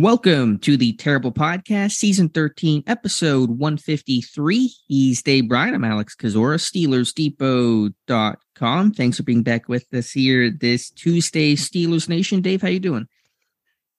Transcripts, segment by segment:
Welcome to the Terrible Podcast, Season 13, Episode 153. He's Dave Bryan. I'm Alex Kozora, SteelersDepot.com. Thanks for being back with us here this Tuesday, Steelers Nation. Dave, how you doing?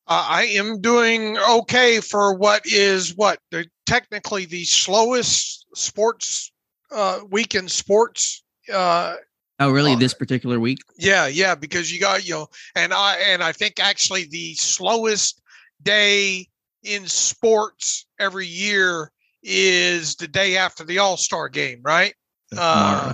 Uh, I am doing okay for what is what the, technically the slowest sports uh, week in sports. Uh, oh, really? this particular week? Yeah, yeah, because you got you know, and I and I think actually the slowest day in sports every year is the day after the All Star game, right? Uh,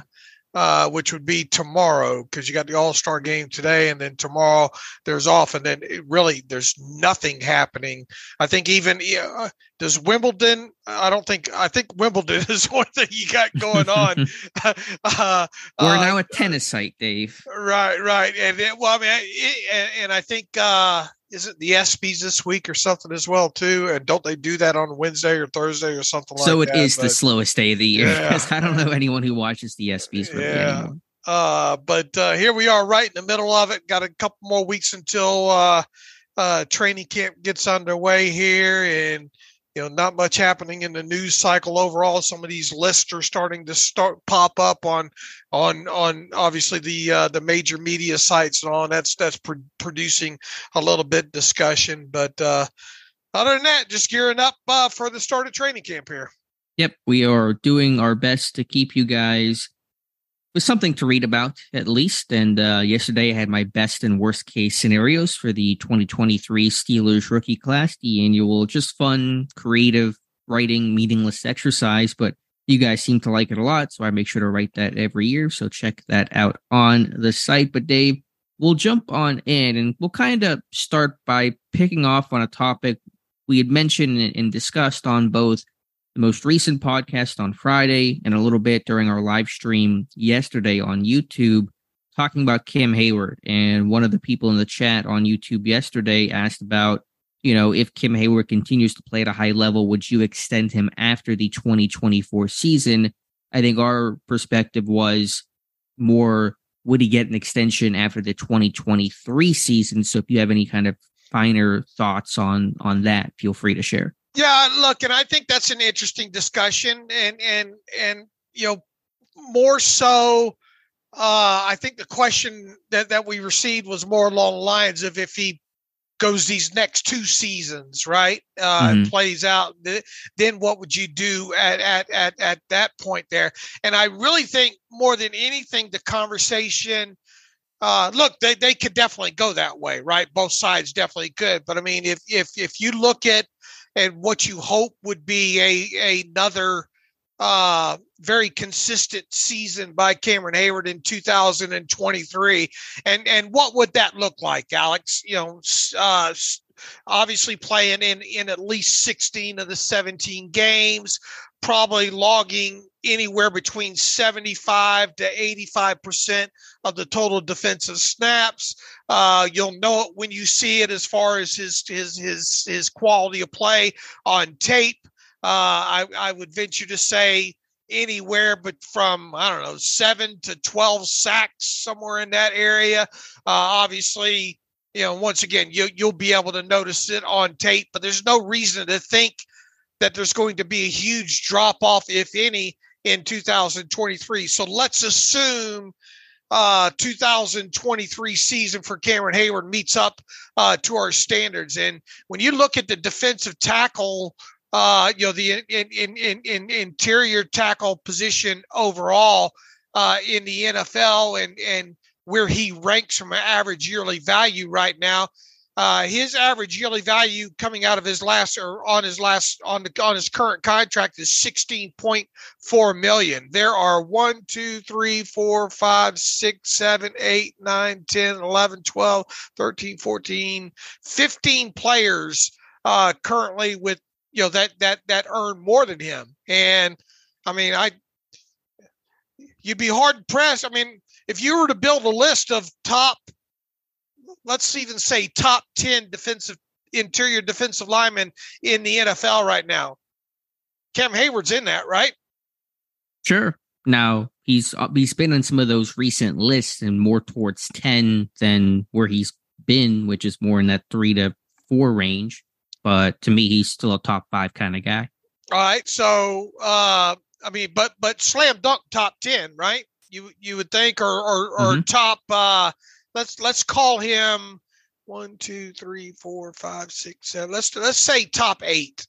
uh, which would be tomorrow because you got the All Star game today, and then tomorrow there's off, and then really there's nothing happening. I think even uh, does Wimbledon. I don't think. I think Wimbledon is one thing you got going on. uh, We're now a tennis site, Dave. Right, right, and it, well, I mean, it, and, and, I think uh, is it the ESPYS this week or something as well too? And don't they do that on Wednesday or Thursday or something so like that? So it is but, the slowest day of the year yeah. because I don't know anyone who watches the ESPYS really yeah. anymore. Uh, but uh, here we are, right in the middle of it. Got a couple more weeks until uh, uh, training camp gets underway here, and you know, not much happening in the news cycle overall. Some of these lists are starting to start pop up on on on obviously the uh, the major media sites and all. And that's that's pr- producing a little bit discussion. But uh, other than that, just gearing up uh, for the start of training camp here. Yep, we are doing our best to keep you guys was something to read about at least. And uh, yesterday I had my best and worst case scenarios for the 2023 Steelers rookie class, the annual, just fun, creative writing, meaningless exercise. But you guys seem to like it a lot. So I make sure to write that every year. So check that out on the site. But Dave, we'll jump on in and we'll kind of start by picking off on a topic we had mentioned and discussed on both the most recent podcast on Friday and a little bit during our live stream yesterday on YouTube talking about Cam Heyward. And one of the people in the chat on YouTube yesterday asked about, you know, if Cam Heyward continues to play at a high level, would you extend him after the 2024 season? I think our perspective was more would he get an extension after the 2023 season? So if you have any kind of finer thoughts on on that, feel free to share. Yeah, look, and I think that's an interesting discussion, and and and you know, more so. Uh, I think the question that, that we received was more along the lines of if he goes these next two seasons, right? Uh, mm-hmm. plays out, then what would you do at, at at at that point there? And I really think more than anything, the conversation. Uh, look, they, they could definitely go that way, right? Both sides definitely could. But I mean, if if if you look at and what you hope would be a another uh, very consistent season by Cameron Heyward in 2023. And and what would that look like, Alex? You know, uh, obviously playing in in at least 16 of the 17 games, probably logging anywhere between 75 to 85 percent of the total defensive snaps. Uh, you'll know it when you see it as far as his his his his quality of play on tape. Uh, I, I would venture to say anywhere but from I don't know seven to twelve sacks somewhere in that area. Uh, obviously, you know once again you you'll be able to notice it on tape, but there's no reason to think that there's going to be a huge drop off, if any, in 2023. So let's assume uh 2023 season for Cameron Heyward meets up uh to our standards. And when you look at the defensive tackle, uh, you know, the in, in, in, in interior tackle position overall uh in the NFL and and where he ranks from an average yearly value right now, uh, his average yearly value coming out of his last or on his last on the on his current contract is 16.4 million. There are 1, 2, 3, 4, 5, 6, 7, 8, 9, 10, 11, 12, 13, 14, 15 players uh, currently with you know that that that earn more than him. And I mean, I you'd be hard pressed. I mean, if you were to build a list of top, let's even say top ten defensive interior defensive linemen in the NFL right now, Cam Heyward's in that, right? Sure. Now he's uh, he's been on some of those recent lists and more towards ten than where he's been, which is more in that three to four range. But to me, he's still a top five kind of guy. All right. So, uh, I mean, but but slam dunk top ten, right? You you would think, or or, or mm-hmm. top. Uh, let's let's call him one, two, three, four, five, six, seven. Let's let's say top eight.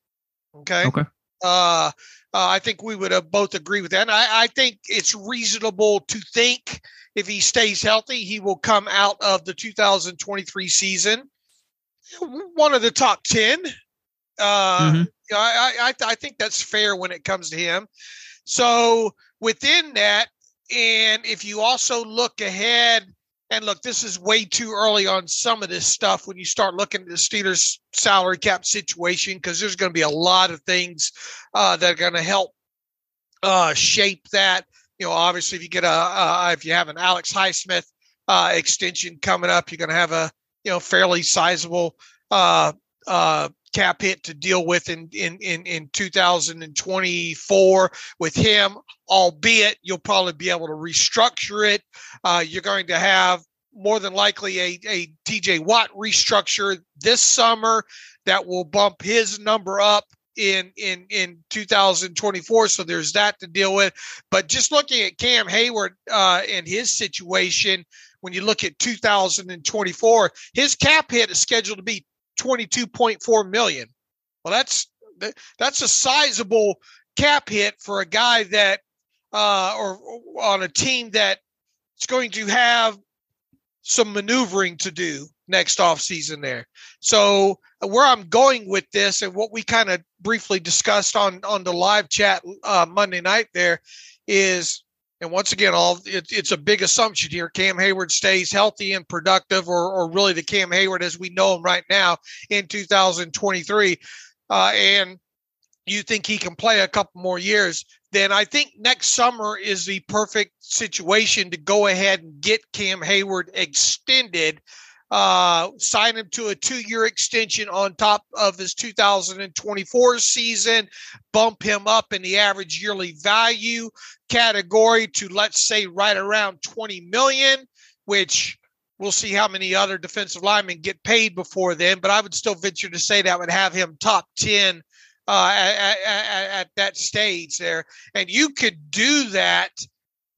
Okay. Okay. Uh, uh, I think we would have both agree with that. And I, I think it's reasonable to think if he stays healthy, he will come out of the 2023 season one of the top 10. Uh, mm-hmm. I, I, I think that's fair when it comes to him. So within that, and if you also look ahead, and look, this is way too early on some of this stuff when you start looking at the Steelers' salary cap situation, because there's going to be a lot of things uh, that are going to help uh, shape that. You know, obviously, if you get a, uh, if you have an Alex Highsmith uh, extension coming up, you're going to have a you know fairly sizable uh, uh, cap hit to deal with in in in, in 2024 with him. Albeit you'll probably be able to restructure it. Uh, you're going to have more than likely a, a TJ Watt restructure this summer that will bump his number up in in in 2024 so there's that to deal with but just looking at cam heyward uh and his situation when you look at 2024, his cap hit is scheduled to be 22.4 million. Well, that's that's a sizable cap hit for a guy that uh, or, on a team that is going to have some maneuvering to do next offseason there. So where I'm going with this and what we kind of briefly discussed on on the live chat uh, Monday night there is and once again, all it, it's a big assumption here. Cam Heyward stays healthy and productive, or, or really the Cam Heyward as we know him right now in 2023. Uh, and you think he can play a couple more years, then I think next summer is the perfect situation to go ahead and get Cam Heyward extended uh, sign him to a two year extension on top of his 2024 season, bump him up in the average yearly value category to, let's say, right around 20 million, which we'll see how many other defensive linemen get paid before then. But I would still venture to say that would have him top 10 uh, at, at, at, that stage there. And you could do that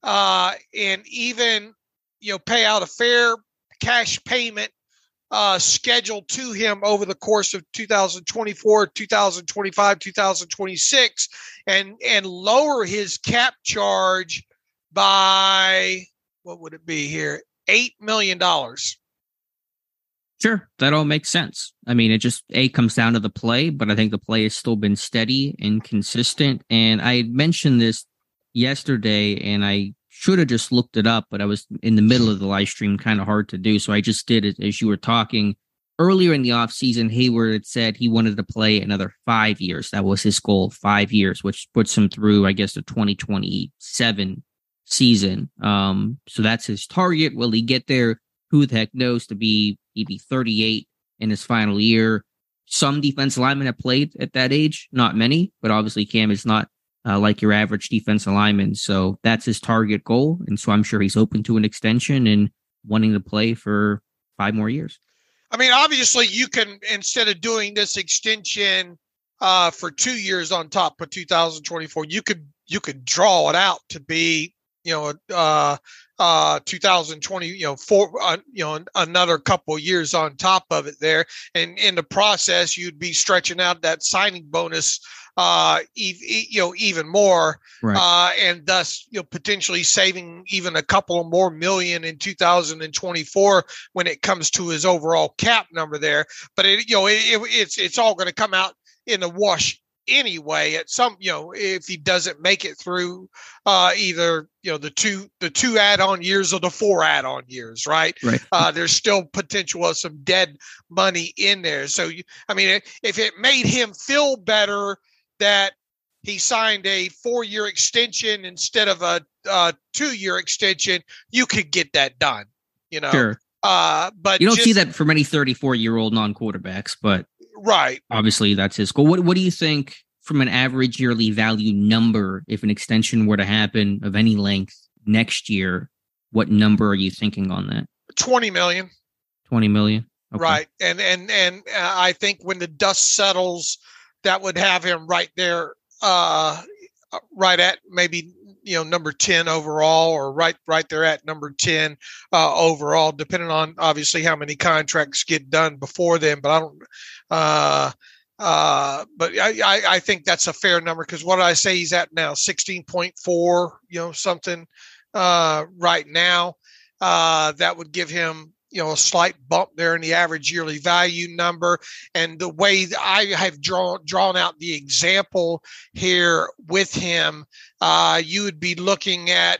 uh, and even you know pay out a fair cash payment uh, scheduled to him over the course of 2024, 2025, 2026, and and lower his cap charge by what would it be here? Eight million dollars. Sure, that all makes sense. I mean, it just a comes down to the play, but I think the play has still been steady and consistent. And I mentioned this yesterday, and I should have just looked it up, but I was in the middle of the live stream, kind of hard to do. So I just did it as you were talking. Earlier in the offseason, Heyward had said he wanted to play another five years. That was his goal, five years, which puts him through, I guess, the 2027 season. Um, so that's his target. Will he get there? Who the heck knows? To be he'd be 38 in his final year. Some defense linemen have played at that age, not many, but obviously Cam is not uh, like your average defensive lineman. So that's his target goal. And so I'm sure he's open to an extension and wanting to play for five more years. I mean, obviously, you can, instead of doing this extension uh, for two years on top of 2024, you could you could draw it out to be, you know, uh, uh 2020 you know for uh, you know another couple years on top of it there and in the process you'd be stretching out that signing bonus uh, e- you know, even more, right. uh, and thus, you know, potentially saving even a couple more million in 2024 when it comes to his overall cap number there. But it, you know, it, it, it's it's all going to come out in the wash anyway at some you know if he doesn't make it through uh either you know the two the two add-on years or the four add-on years right right uh there's still potential of some dead money in there so you, i mean if it made him feel better that he signed a four-year extension instead of a, a two-year extension you could get that done you know sure uh but you don't just, see that for many 34 year old non quarterbacks but right obviously that's his goal. What what do you think from an average yearly value number if an extension were to happen of any length next year? What number are you thinking on that? 20 million 20 million. Okay. right and and and uh, i think when the dust settles that would have him right there uh right at maybe you know number 10 overall or right right there at number 10 uh overall depending on obviously how many contracts get done before then but i don't uh uh but i i, think that's a fair number because what i say he's at now? 16.4 you know something uh right now uh that would give him you know a slight bump there in the average yearly value number. And the way i have drawn drawn out the example here with him uh you would be looking at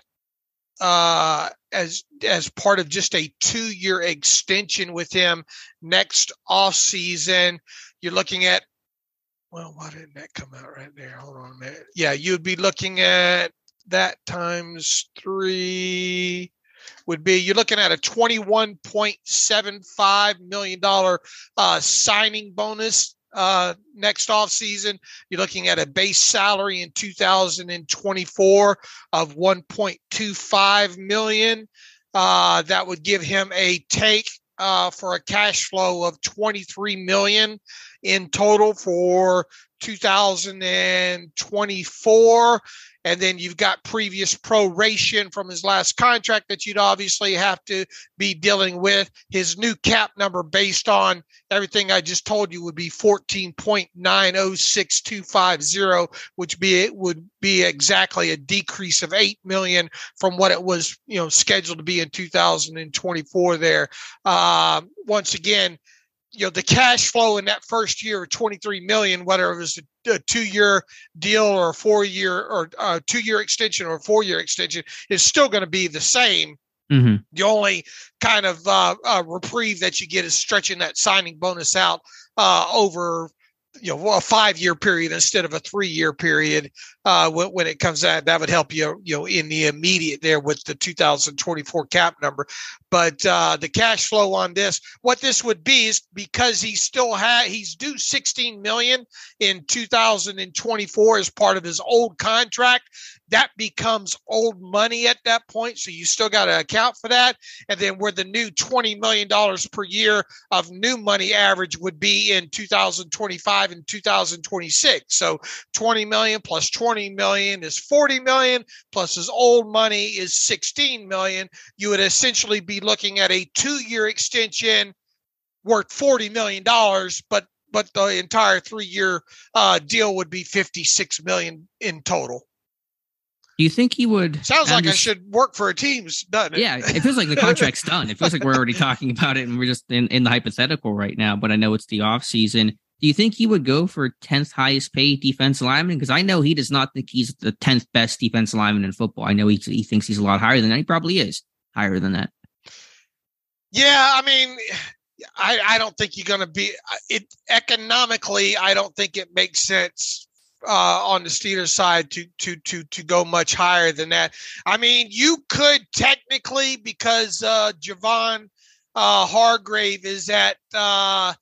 uh as as part of just a two year extension with him next off season you're looking at well why didn't that come out right there? Hold on a minute. Yeah you'd be looking at that times three would be you're looking at a $21.75 million uh, signing bonus uh, next off season. You're looking at a base salary in 2024 of 1.25 million. Uh, that would give him a take uh, for a cash flow of 23 million in total for 2024 and then you've got previous proration from his last contract that you'd obviously have to be dealing with. His new cap number, based on everything I just told you, would be fourteen point nine oh six two five zero, which be it would be exactly a decrease of eight million from what it was, you know, scheduled to be in 2024. There, uh, once again you know the cash flow in that first year of 23 million whether it was a, a two year deal or a four year or a two year extension or a four year extension is still going to be the same Mm-hmm. the only kind of uh, uh, reprieve that you get is stretching that signing bonus out uh, over you know a five year period instead of a three year period uh, when, when it comes out that would help you you know in the immediate there with the 2024 cap number. But uh, the cash flow on this what this would be is because he still had he's due 16 million in 2024 as part of his old contract that becomes old money at that point so you still got to account for that. And then where the new 20 million dollars per year of new money average would be in 2025 and 2026 so 20 million plus 20 million is 40 million plus his old money is 16 million. You would essentially be looking at a two-year extension worth 40 million dollars but but the entire three-year uh, deal would be 56 million in total you think he would? sounds like i should work for a team's it Yeah, it feels like the contract's done. It feels like we're already talking about it, and we're just in, in the hypothetical right now. But I know it's the off season. Do you think he would go for tenth highest paid defense lineman? Because I know he does not think he's the tenth best defense lineman in football. I know he he thinks he's a lot higher than that. He probably is higher than that. Yeah, I mean, I I don't think you're going to be it economically. I don't think it makes sense uh, on the Steelers side to to to to go much higher than that. I mean, you could technically because uh, Javon uh, Hargrave is at uh,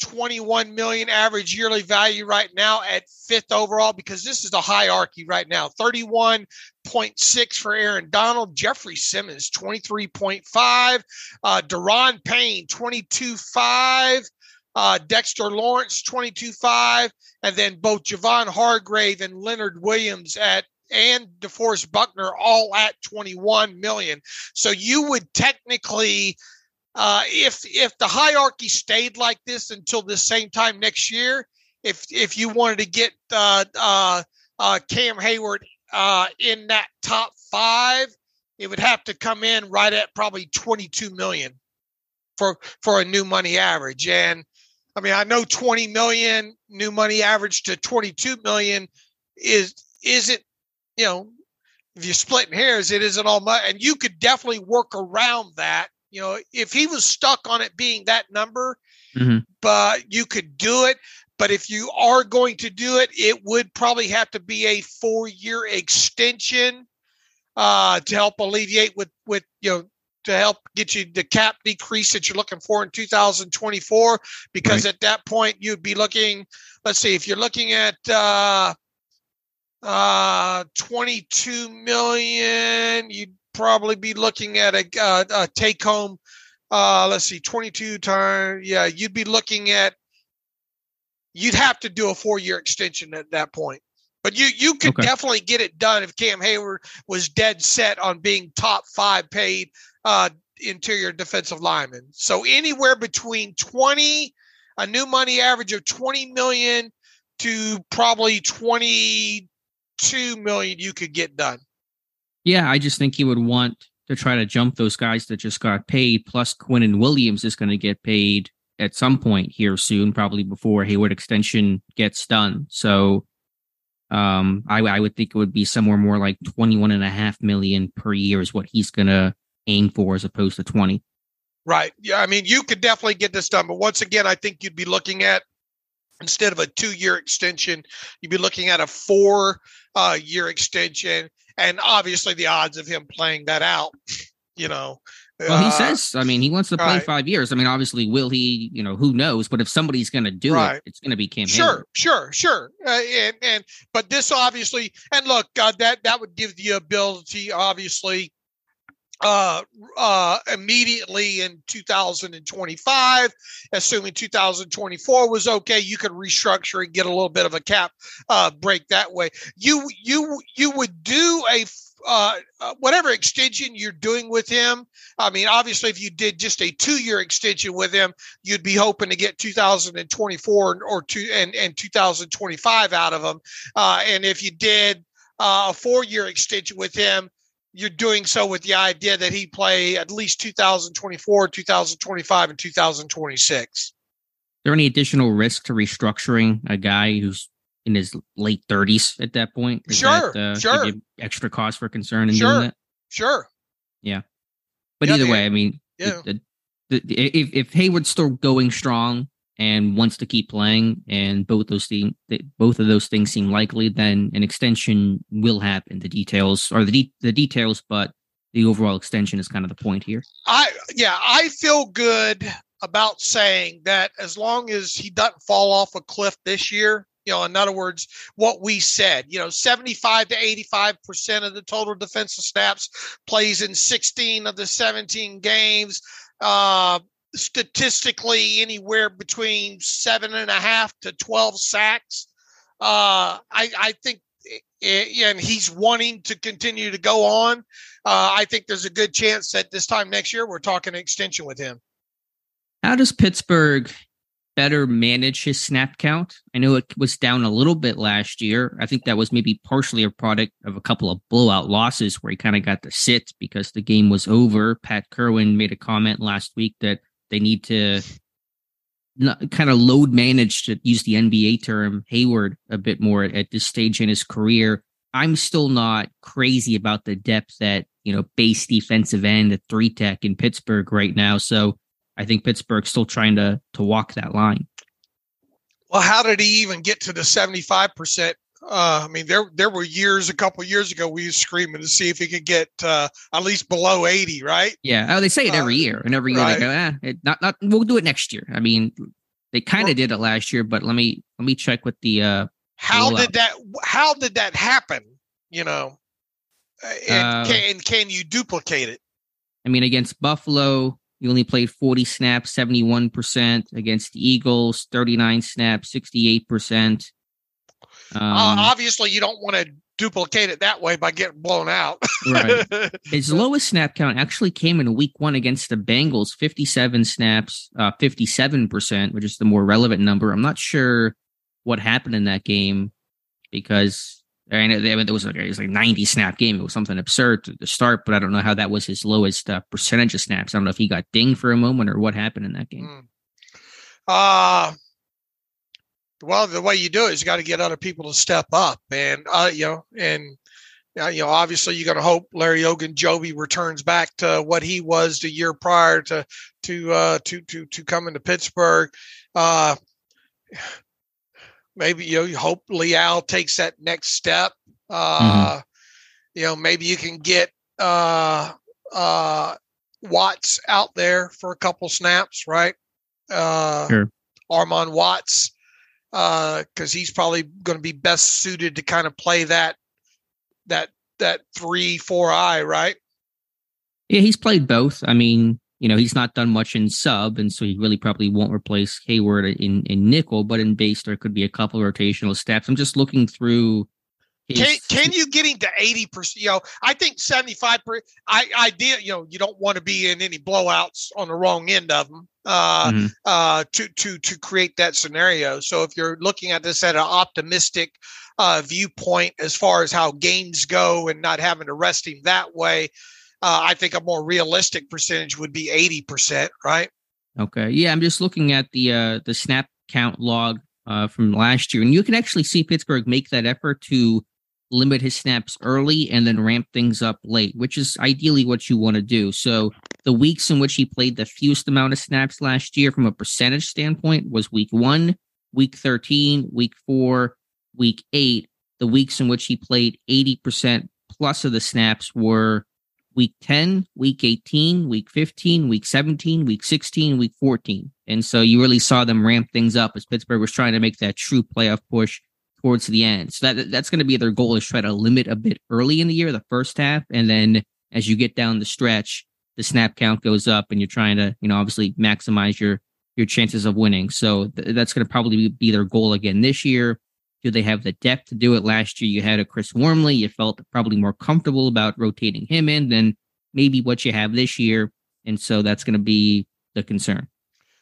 21 million average yearly value right now at fifth overall because this is the hierarchy right now 31.6 for Aaron Donald, Jeffrey Simmons 23.5, uh, Daron Payne 22.5, uh, Dexter Lawrence 22.5, and then both Javon Hargrave and Leonard Williams at and DeForest Buckner all at 21 million. So you would technically uh, if if the hierarchy stayed like this until the same time next year, if if you wanted to get uh, uh, uh, Cam Heyward uh, in that top five, it would have to come in right at probably 22 million for for a new money average. And I mean, I know 20 million new money average to 22 million is isn't, you know, if you're splitting hairs, it isn't all much. And you could definitely work around that. You know, if he was stuck on it being that number, mm-hmm. but you could do it. But if you are going to do it, it would probably have to be a four year extension uh, to help alleviate with with you know to help get you the cap decrease that you're looking for in 2024 because right. at that point you'd be looking let's see if you're looking at uh uh 22 million you'd probably be looking at a, uh, a take home uh let's see 22 times yeah you'd be looking at you'd have to do a four year extension at that point but you you could okay. definitely get it done if Cam Heyward was dead set on being top five paid uh, interior defensive lineman. So anywhere between 20, a new money average of 20 million to probably 22 million you could get done. Yeah, I just think he would want to try to jump those guys that just got paid. Plus, Quinnen Williams is going to get paid at some point here soon, probably before Heyward extension gets done. So um, I, I would think it would be somewhere more like 21 and a half million per year is what he's going to aim for as opposed to 20. Right. Yeah. I mean, you could definitely get this done. But once again, I think you'd be looking at instead of a two year extension, you'd be looking at a four uh, year extension. And obviously, the odds of him playing that out, you know. Well, he uh, says, I mean, he wants to play right. five years. I mean, obviously, will he? You know, who knows? But if somebody's going to do right. it, it's going to be Cam. Sure, Heyward. sure, sure. Uh, and and but this obviously, and look, uh, that that would give the ability, obviously, uh, uh, immediately in 2025. Assuming 2024 was okay, you could restructure and get a little bit of a cap uh, break that way. You you you would do a uh, uh, whatever extension you're doing with him. I mean, obviously, if you did just a two-year extension with him, you'd be hoping to get 2024 or two and, and 2025 out of him. Uh, and if you did uh, a four-year extension with him, you're doing so with the idea that he play at least 2024, 2025, and 2026. Is there any additional risk to restructuring a guy who's in his late 30s at that point? Is sure, that, uh, sure. Extra cause for concern in sure, doing that? Sure. Yeah. But yeah, either way, I mean, yeah. the, the, the, if if Heyward's still going strong, and wants to keep playing, and both those things, both of those things seem likely, then an extension will happen. The details are the de- the details, but the overall extension is kind of the point here. I yeah, I feel good about saying that as long as he doesn't fall off a cliff this year, you know, in other words, what we said, you know, 75 to 85% of the total defensive snaps plays in 16 of the 17 games. Uh, statistically anywhere between seven and a half to 12 sacks. Uh, I, I think, and he's wanting to continue to go on. Uh, I think there's a good chance that this time next year we're talking an extension with him. How does Pittsburgh better manage his snap count? I know it was down a little bit last year. I think that was maybe partially a product of a couple of blowout losses where he kind of got to sit because the game was over. Pat Kirwan made a comment last week that they need to kind of load manage to use the NBA term Heyward a bit more at this stage in his career. I'm still not crazy about the depth that you know base defensive end at three tech in Pittsburgh right now. So I think Pittsburgh's still trying to to walk that line. Well, how did he even get to the 75 percent uh, I mean, there there were years, a couple years ago, we were screaming to see if he could get uh, at least below eighty, right? Yeah, oh, they say it every uh, year, and every year right. they go, ah, it, not not. We'll do it next year. I mean, they kind of did it last year, but let me let me check with the. uh How did that? How did that happen? You know, and, uh, can, and can you duplicate it? I mean, against Buffalo, you only played 40 snaps, 71%. Against the Eagles, 39 snaps, 68%. Um, uh, obviously, you don't want to duplicate it that way by getting blown out. right. His lowest snap count actually came in week one against the Bengals 57 snaps, uh, 57%, which is the more relevant number. I'm not sure what happened in that game because I mean, there was like, it was like 90 snap game. It was something absurd to, start, but I don't know how that was his lowest uh, percentage of snaps. I don't know if he got dinged for a moment or what happened in that game. Mm. Uh, Well, the way you do it is you got to get other people to step up, and uh, you know, and uh, you know, obviously, you're going to hope Larry Ogunjobi returns back to what he was the year prior to to uh, to to to coming to Pittsburgh. Uh, maybe you know, you hope Leal takes that next step. Uh, mm-hmm. You know, maybe you can get uh, uh, Watts out there for a couple snaps, right? Uh, sure. Armon Watts, because uh, he's probably going to be best suited to kind of play that that that three four eye, right? Yeah, he's played both. I mean, you know, he's not done much in sub, and so he really probably won't replace Heyward in in nickel, but in base there could be a couple rotational steps. I'm just looking through can, can you get him to 80%? You know, I think seventy five percent. I idea, you know, you don't want to be in any blowouts on the wrong end of them uh, mm-hmm. uh, to, to, to create that scenario. So if you're looking at this at an optimistic uh, viewpoint as far as how games go and not having to rest him that way, uh, I think a more realistic percentage would be 80%, right? Okay. Yeah. I'm just looking at the, uh, the snap count log uh, from last year, and you can actually see Pittsburgh make that effort to limit his snaps early and then ramp things up late, which is ideally what you want to do. So the weeks in which he played the fewest amount of snaps last year from a percentage standpoint was week one, week 13, week four, week eight. The weeks in which he played 80% plus of the snaps were week 10, week 18, week 15, week 17, week 16, week 14. And so you really saw them ramp things up as Pittsburgh was trying to make that true playoff push towards the end. So that that's going to be their goal is try to limit a bit early in the year, the first half, and then as you get down the stretch, the snap count goes up, and you're trying to you know obviously maximize your your chances of winning. So th- that's going to probably be their goal again this year. Do they have the depth to do it? Last year you had a Chris Wormley, you felt probably more comfortable about rotating him in than maybe what you have this year, and so that's going to be the concern.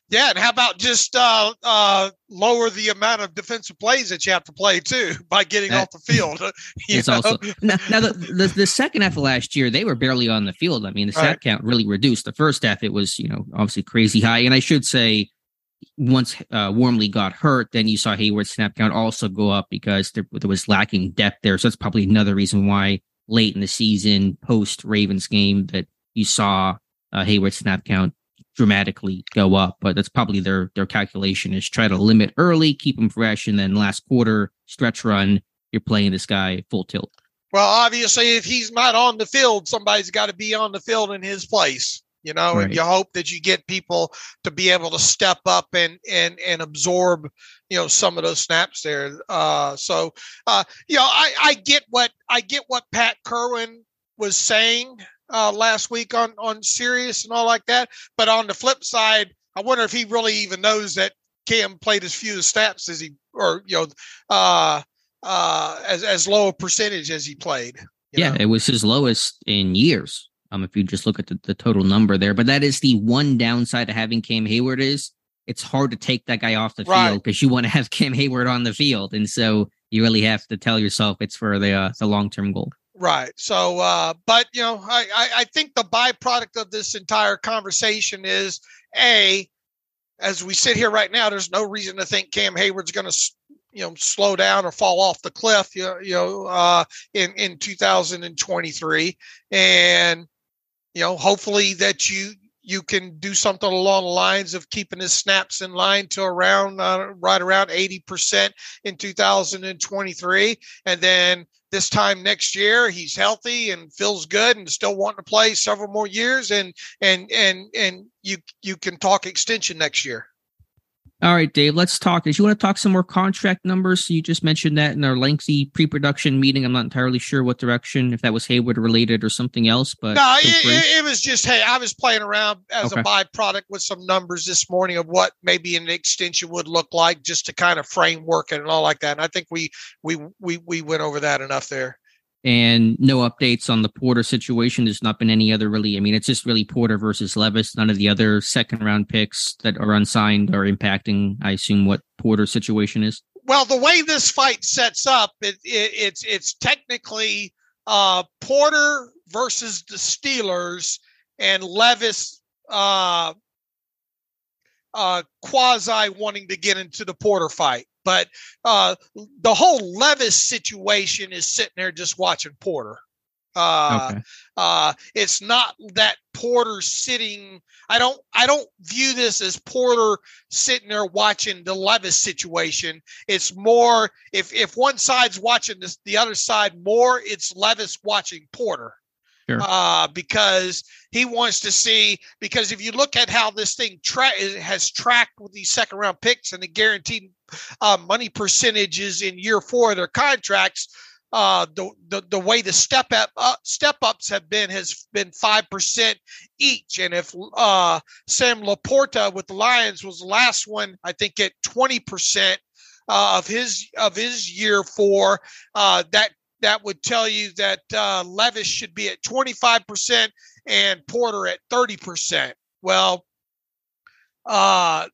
Yeah, and how about just uh, uh, lower the amount of defensive plays that you have to play too by getting that, off the field? it's also now, now the, the, the second half of last year they were barely on the field. I mean, the snap right. count really reduced. The first half it was you know obviously crazy high, and I should say once uh, Wormley got hurt, then you saw Heyward's snap count also go up because there, there was lacking depth there. So that's probably another reason why late in the season, post Ravens game, that you saw uh, Heyward's snap count dramatically go up. But that's probably their their calculation is try to limit early, keep them fresh, and then last quarter stretch run, you're playing this guy full tilt. Well, obviously, if he's not on the field, somebody's got to be on the field in his place. You know, right. and you hope that you get people to be able to step up and and and absorb, you know, some of those snaps there. Uh, so, uh, you know, I I get what I get what Pat Kirwan was saying uh, last week on on Sirius and all like that. But on the flip side, I wonder if he really even knows that Cam played as few snaps as he, or you know, uh, uh, as as low a percentage as he played. Yeah, know? it was his lowest in years. Um, if you just look at the, the total number there, but that is the one downside of having Cam Heyward is it's hard to take that guy off the right. field because you want to have Cam Heyward on the field, and so you really have to tell yourself it's for the uh, the long term goal. Right. So, uh, but you know, I, I, think the byproduct of this entire conversation is a, as we sit here right now, there's no reason to think Cam Heyward's going to, you know, slow down or fall off the cliff, you know, you know uh, in in 2023, and you know, hopefully that you you can do something along the lines of keeping his snaps in line to around uh, right around 80% in 2023 and then this time next year he's healthy and feels good and still wanting to play several more years and and and and you you can talk extension next year all right, Dave, let's talk. Did you want to talk some more contract numbers? You just mentioned that in our lengthy pre production meeting. I'm not entirely sure what direction, if that was Heyward related or something else, but no, it, it, was just, hey, I was playing around as okay. a byproduct with some numbers this morning of what maybe an extension would look like just to kind of framework it and all like that. And I think we, we, we, we went over that enough there and no updates on the Porter situation. There's not been any other really. I mean, it's just really Porter versus Levis. None of the other second round picks that are unsigned are impacting. I assume what Porter's situation is. Well, the way this fight sets up, it, it, it's it's technically uh, Porter versus the Steelers and Levis uh, uh, quasi wanting to get into the Porter fight. But uh, the whole Levis situation is sitting there just watching Porter. Uh, okay. uh, it's not that Porter sitting. I don't. I don't view this as Porter sitting there watching the Levis situation. It's more if if one side's watching this, the other side more. It's Levis watching Porter. Sure. Uh, because he wants to see. Because if you look at how this thing tra- has tracked with these second round picks and the guaranteed uh, money percentages in year four of their contracts, uh, the, the the way the step up uh, step ups have been has been five percent each, and if uh, Sam LaPorta with the Lions was the last one, I think at twenty percent uh, of his of his year four, uh, that that would tell you that uh, Levis should be at twenty five percent and Porter at thirty percent. Well, uh,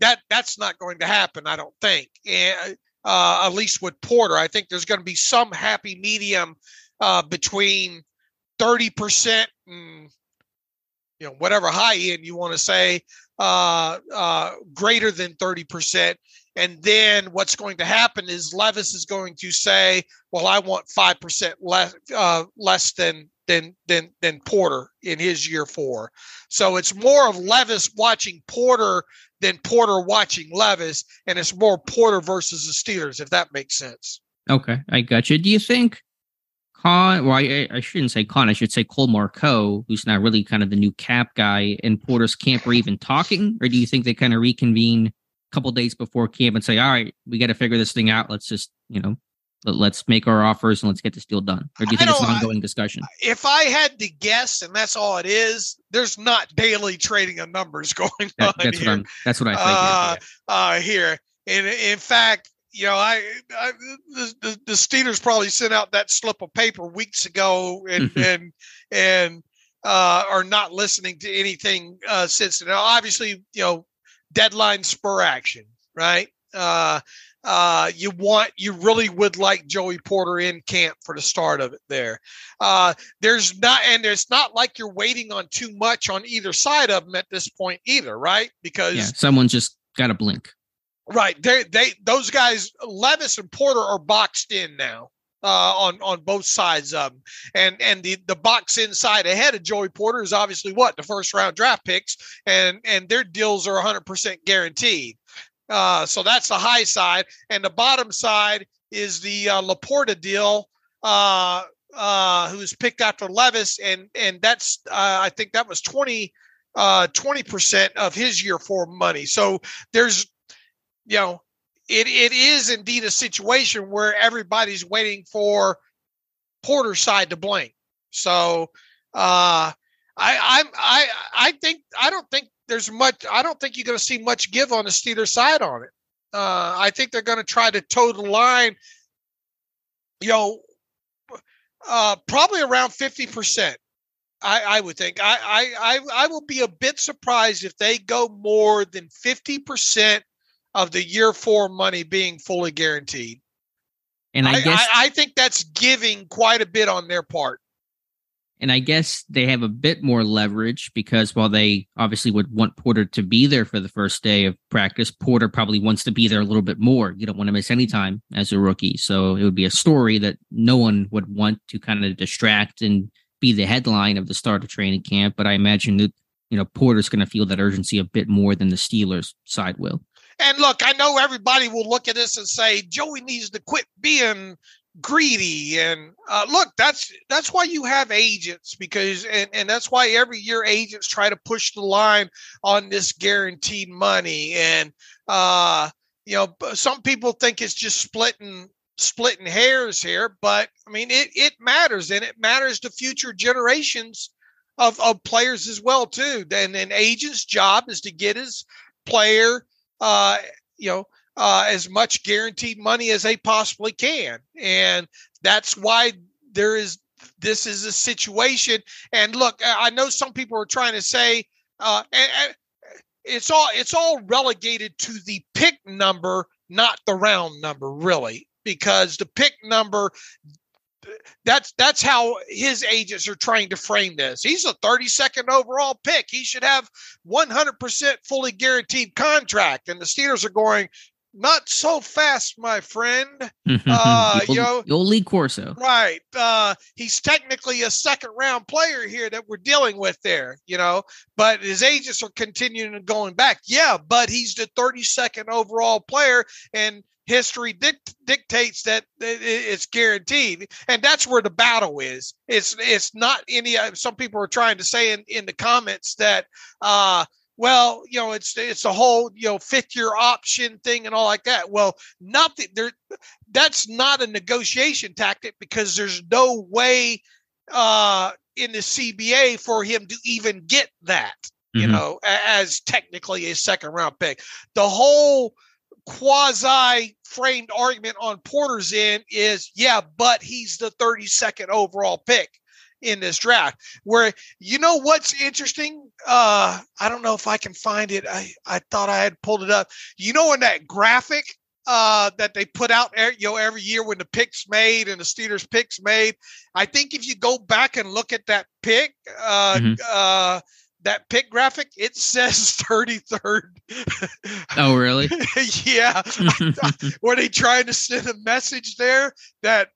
that that's not going to happen, I don't think. And uh, at least with Porter. I think there's going to be some happy medium uh, between 30% and you know whatever high end you want to say uh, uh, greater than 30% and then what's going to happen is levis is going to say well i want 5% less uh, less than than than than porter in his year four so it's more of levis watching porter than Porter watching Levis, and it's more Porter versus the Steelers, if that makes sense. Okay, I got you. Do you think Khan? Well, I, I shouldn't say Khan. I should say Cole Marco, who's not really kind of the new cap guy, and Porter's camp are even talking, or do you think they kind of reconvene a couple days before camp and say, "All right, we got to figure this thing out. Let's just you know let's make our offers and let's get this deal done? Or do you think it's an ongoing discussion? If I had to guess, and that's all it is, there's not daily trading of numbers going that, on. That's here. what I'm. That's what I think. Uh, uh, here, and in fact, you know, I, I the, the, the Steelers probably sent out that slip of paper weeks ago, and mm-hmm. and and uh, are not listening to anything uh, since. Now, obviously, you know, deadline spur action, right? Uh, uh, you want you really would like Joey Porter in camp for the start of it there. Uh, there's not and it's not like you're waiting on too much on either side of them at this point either, right? Because yeah, someone just got to blink. Right. They they those guys Levis and Porter are boxed in now. Uh, on on both sides of them, and and the the box inside ahead of Joey Porter is obviously what the first round draft picks, and and their deals are 100 percent guaranteed. Uh, so that's the high side, and the bottom side is the uh, LaPorta deal, uh, uh, who's picked after Levis, and and that's uh, I think that was 20 uh, percent of his year four money. So there's, you know, it it is indeed a situation where everybody's waiting for Porter's side to blink. So uh, I I'm I I think I don't think there's much. I don't think you're going to see much give on the Steelers side on it. Uh, I think they're going to try to toe the line. You know, uh, probably around fifty percent. I, I would think. I, I I will be a bit surprised if they go more than fifty percent of the year four money being fully guaranteed. And I, I guess I, I think that's giving quite a bit on their part. And I guess they have a bit more leverage because while they obviously would want Porter to be there for the first day of practice, Porter probably wants to be there a little bit more. You don't want to miss any time as a rookie. So it would be a story that no one would want to kind of distract and be the headline of the start of training camp. But I imagine that, you know, Porter's going to feel that urgency a bit more than the Steelers side will. And look, I know everybody will look at this and say Joey needs to quit being greedy and uh, look that's that's why you have agents because and, and that's why every year agents try to push the line on this guaranteed money and uh you know some people think it's just splitting splitting hairs here but i mean it it matters and it matters to future generations of, of players as well too. And an agent's job is to get his player uh you know uh, as much guaranteed money as they possibly can. And that's why there is this is a situation. And look, I know some people are trying to say, uh, and, and it's all it's all relegated to the pick number, not the round number, really, because the pick number that's that's how his agents are trying to frame this. He's a 32nd overall pick. He should have 100% fully guaranteed contract. And the Steelers are going, not so fast, my friend. Uh, you know, you'll Corso. Right. Uh, he's technically a second round player here that we're dealing with there, you know, but his agents are continuing going back. Yeah, but he's the 32nd overall player and history dict- dictates that it's guaranteed and that's where the battle is it's it's not any uh, some people are trying to say in, in the comments that uh well, you know, it's it's a whole you know fifth year option thing and all like that. Well, nothing there. That's not a negotiation tactic because there's no way uh, in the CBA for him to even get that. Mm-hmm. You know, as technically a second round pick. The whole quasi framed argument on Porter's end is yeah, but he's the 32nd overall pick in this draft. Where you know what's interesting? Uh, I don't know if I can find it. I I thought I had pulled it up. You know, in that graphic uh, that they put out, you know, every year when the picks made and the Steelers picks made. I think if you go back and look at that pick, uh, mm-hmm. uh, that pick graphic, it says 33rd. oh, really? yeah. Were they trying to send a message there that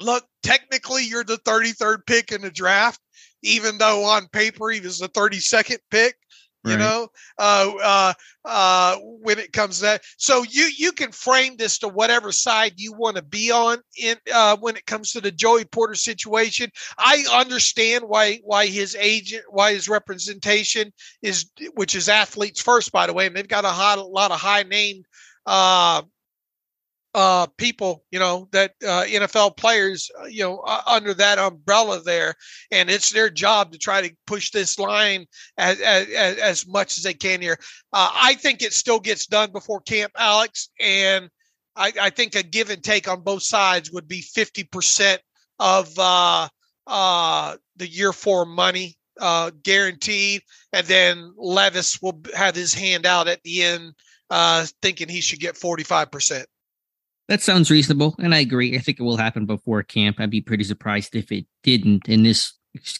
look, technically you're the 33rd pick in the draft, even though on paper he was the 32nd pick. You right. know, uh, uh, uh, when it comes to that, so you you can frame this to whatever side you want to be on in uh, when it comes to the Joey Porter situation. I understand why why his agent, why his representation is, which is athletes first, by the way, and they've got a, high, a lot of high name uh, uh, people, you know, that uh, NFL players, uh, you know, uh, under that umbrella there, and it's their job to try to push this line as as, as much as they can here. Uh, I think it still gets done before camp, Alex, and I, I think a give and take on both sides would be fifty percent of uh, uh, the year four money uh, guaranteed, and then Levis will have his hand out at the end, uh, thinking he should get forty five percent. That sounds reasonable, and I agree. I think it will happen before camp. I'd be pretty surprised if it didn't in this,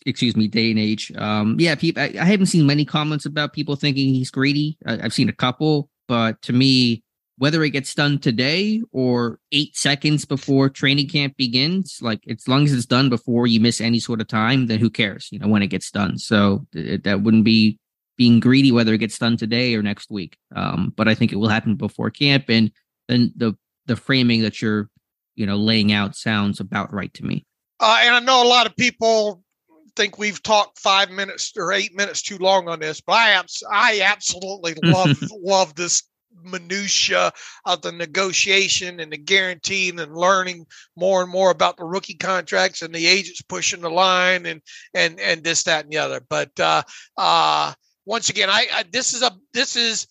excuse me, day and age. Um, yeah, people. I, I haven't seen many comments about people thinking he's greedy. I, I've seen a couple, but to me, whether it gets done today or eight seconds before training camp begins, like as long as it's done before you miss any sort of time, then who cares? You know when it gets done. So th- that wouldn't be being greedy whether it gets done today or next week. Um, but I think it will happen before camp, and then the the framing that you're you know laying out sounds about right to me. Uh, and I know a lot of people think we've talked five minutes or eight minutes too long on this, but I abs- I absolutely love love this minutia of the negotiation and the guaranteeing and learning more and more about the rookie contracts and the agents pushing the line and and and this that and the other. But uh, uh, once again, I, I this is a this is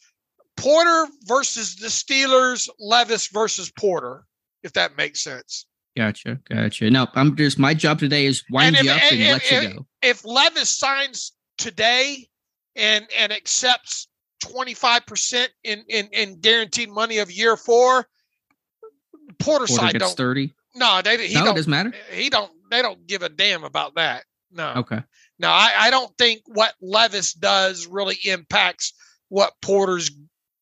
Porter versus the Steelers, Levis versus Porter, if that makes sense. Gotcha, gotcha. No, I'm just my job today is wind you up and if, let if, you go. If Levis signs today and and accepts 25% in, in, in guaranteed money of year four, Porter, Porter side don't 30. No, they he no, don't, it doesn't matter. He don't they don't give a damn about that. No. Okay. No, I, I don't think what Levis does really impacts what Porter's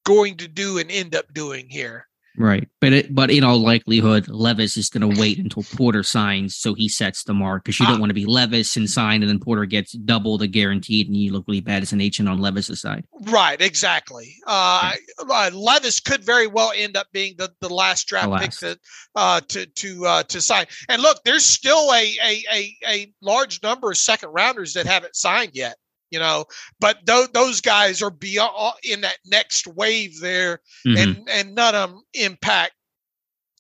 going to do and end up doing here. Right, but it, but in all likelihood, Levis is going to wait until Porter signs, so he sets the mark because you don't uh, want to be Levis and sign, and then Porter gets double the guaranteed, and you look really bad as an agent on Levis's side. Right, exactly. Uh, uh, Levis could very well end up being the, the last draft the last. pick to uh, to to uh, to sign. And look, there's still a, a a a large number of second rounders that haven't signed yet you know but th- those guys are beyond in that next wave there mm-hmm. and and none of them impact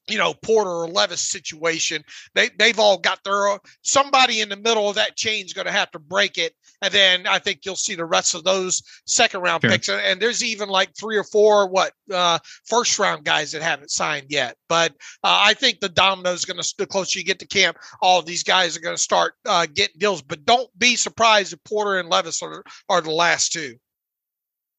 you know Porter or Levis situation. They they've all got their somebody in the middle of that chain is going to have to break it, and then I think you'll see the rest of those second round sure. picks. And, there's even like three or four what uh, first round guys that haven't signed yet. But uh, I think the domino is going to the closer you get to camp, all of these guys are going to start uh, getting deals. But don't be surprised if Porter and Levis are are the last two.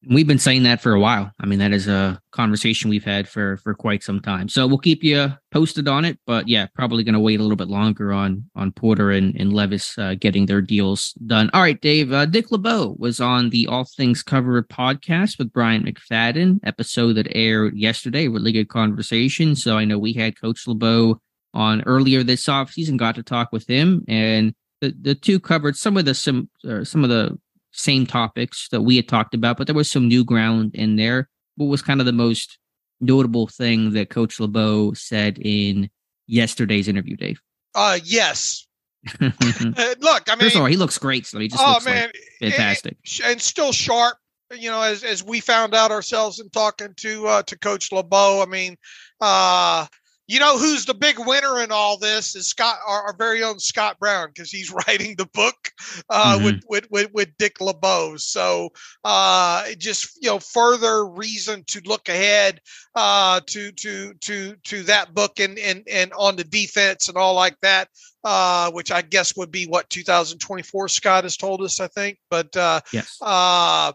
We've been saying that for a while. I mean, that is a conversation we've had for for quite some time. So we'll keep you posted on it. But yeah, probably going to wait a little bit longer on on Porter and, and Levis uh, getting their deals done. All right, Dave. Uh, Dick LeBeau was on the All Things Covered podcast with Bryant McFadden episode that aired yesterday. Really good conversation. So I know we had Coach LeBeau on earlier this offseason, got to talk with him, and the, the two covered some of the some uh, some of the same topics that we had talked about, but there was some new ground in there. What was kind of the most notable thing that Coach LeBeau said in yesterday's interview, Dave? Uh, yes. Look, I mean, all, he looks great. So he just oh man, like fantastic and, and, still sharp. You know, as as we found out ourselves in talking to uh, to Coach LeBeau. I mean, uh, you know who's the big winner in all this is Scott, our, our very own Scott Brown, because he's writing the book uh, mm-hmm. with, with, with Dick LeBeau. So uh, just you know, further reason to look ahead uh, to to to to that book and and and on the defense and all like that. Uh, which I guess would be what 2024 Scott has told us, I think. But uh, yes. Uh,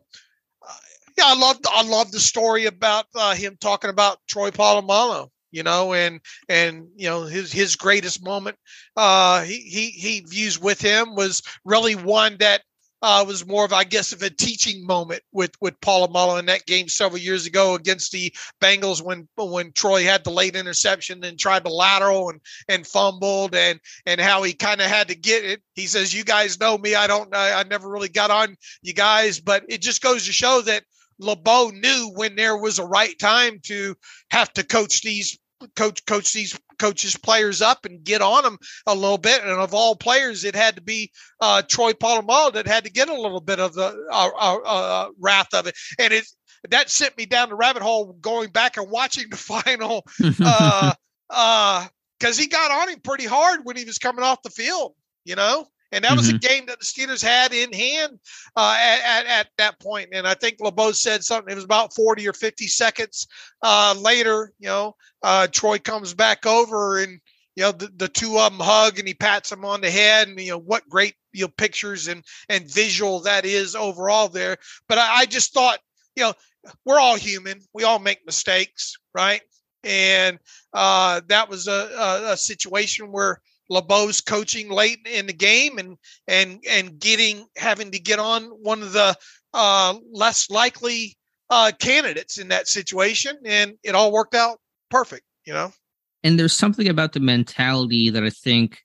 yeah, I love I love the story about uh, him talking about Troy Polamalu you know, and and you know his his greatest moment uh, he he he views with him was really one that uh, was more of I guess of a teaching moment with with Polamalu in that game several years ago against the Bengals when when Troy had the late interception and tried to lateral and and fumbled and and how he kind of had to get it. He says, "You guys know me. I don't. I, I never really got on you guys, but it just goes to show that." LeBeau knew when there was a right time to have to coach these coach coach these coaches players up and get on them a little bit. And of all players, it had to be uh, Troy Polamalu that had to get a little bit of the uh, uh, uh, wrath of it. And it that sent me down the rabbit hole going back and watching the final because uh, uh, he got on him pretty hard when he was coming off the field. You know, and that mm-hmm. was a mm-hmm. game that the Steelers had in hand uh, at, at, at, that point. And I think LeBeau said something. It was about 40 or 50 seconds uh, later. You know, uh, Troy comes back over and, you know, the, the two of them hug and he pats him on the head. And, you know, what great, you know, pictures and, and visual that is overall there. But I, I just thought, you know, we're all human. We all make mistakes, right? And uh, that was a, a, a situation where LeBeau's coaching late in the game and and and getting having to get on one of the uh, less likely uh, candidates in that situation, and it all worked out perfect. You know. And there's something about the mentality that I think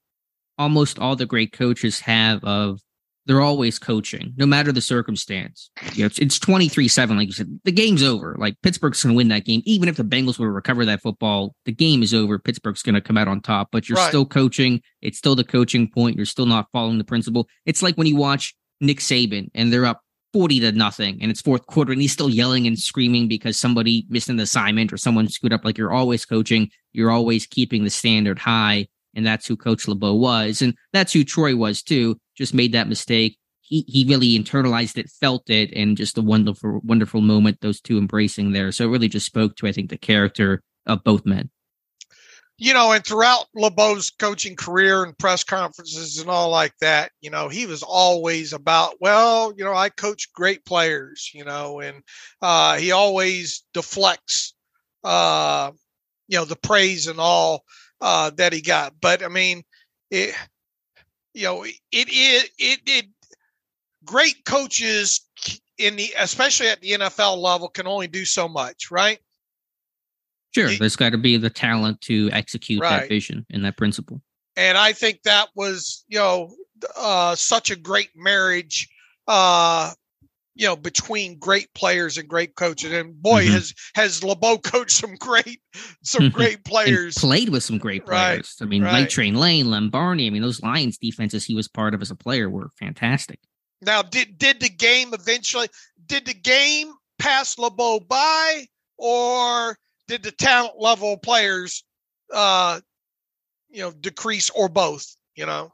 almost all the great coaches have of they're always coaching, no matter the circumstance. You know, it's, it's 23-7, like you said. The game's over. Like Pittsburgh's gonna win that game. Even if the Bengals were to recover that football, the game is over. Pittsburgh's gonna come out on top, but you're right. still coaching. It's still the coaching point. You're still not following the principle. It's like when you watch Nick Saban and they're up 40 to nothing and it's fourth quarter and he's still yelling and screaming because somebody missed an assignment or someone screwed up. Like you're always coaching, you're always keeping the standard high. And that's who Coach LeBeau was. And that's who Troy was too just made that mistake. He he really internalized it, felt it, and just a wonderful wonderful moment. Those two embracing there, so it really just spoke to I think the character of both men. You know, and throughout LeBeau's coaching career and press conferences and all like that, you know, he was always about, well, you know, I coach great players, you know, and uh, he always deflects, uh, you know, the praise and all uh, that he got. But I mean, it, you know, it is it, it great coaches in the especially at the NFL level can only do so much, right? Sure, it, there's got to be the talent to execute right. that vision and that principle. And I think that was, you know, uh, such a great marriage uh, you know between great players and great coaches. And boy mm-hmm. has has LeBeau coached some great some great players. played with some great players. Right, i mean right. Night Train Lane Lombardi i mean those lions defenses he was part of as a player were fantastic. Now did did the game eventually did the game pass LeBeau by or did the talent level players uh you know decrease or both you know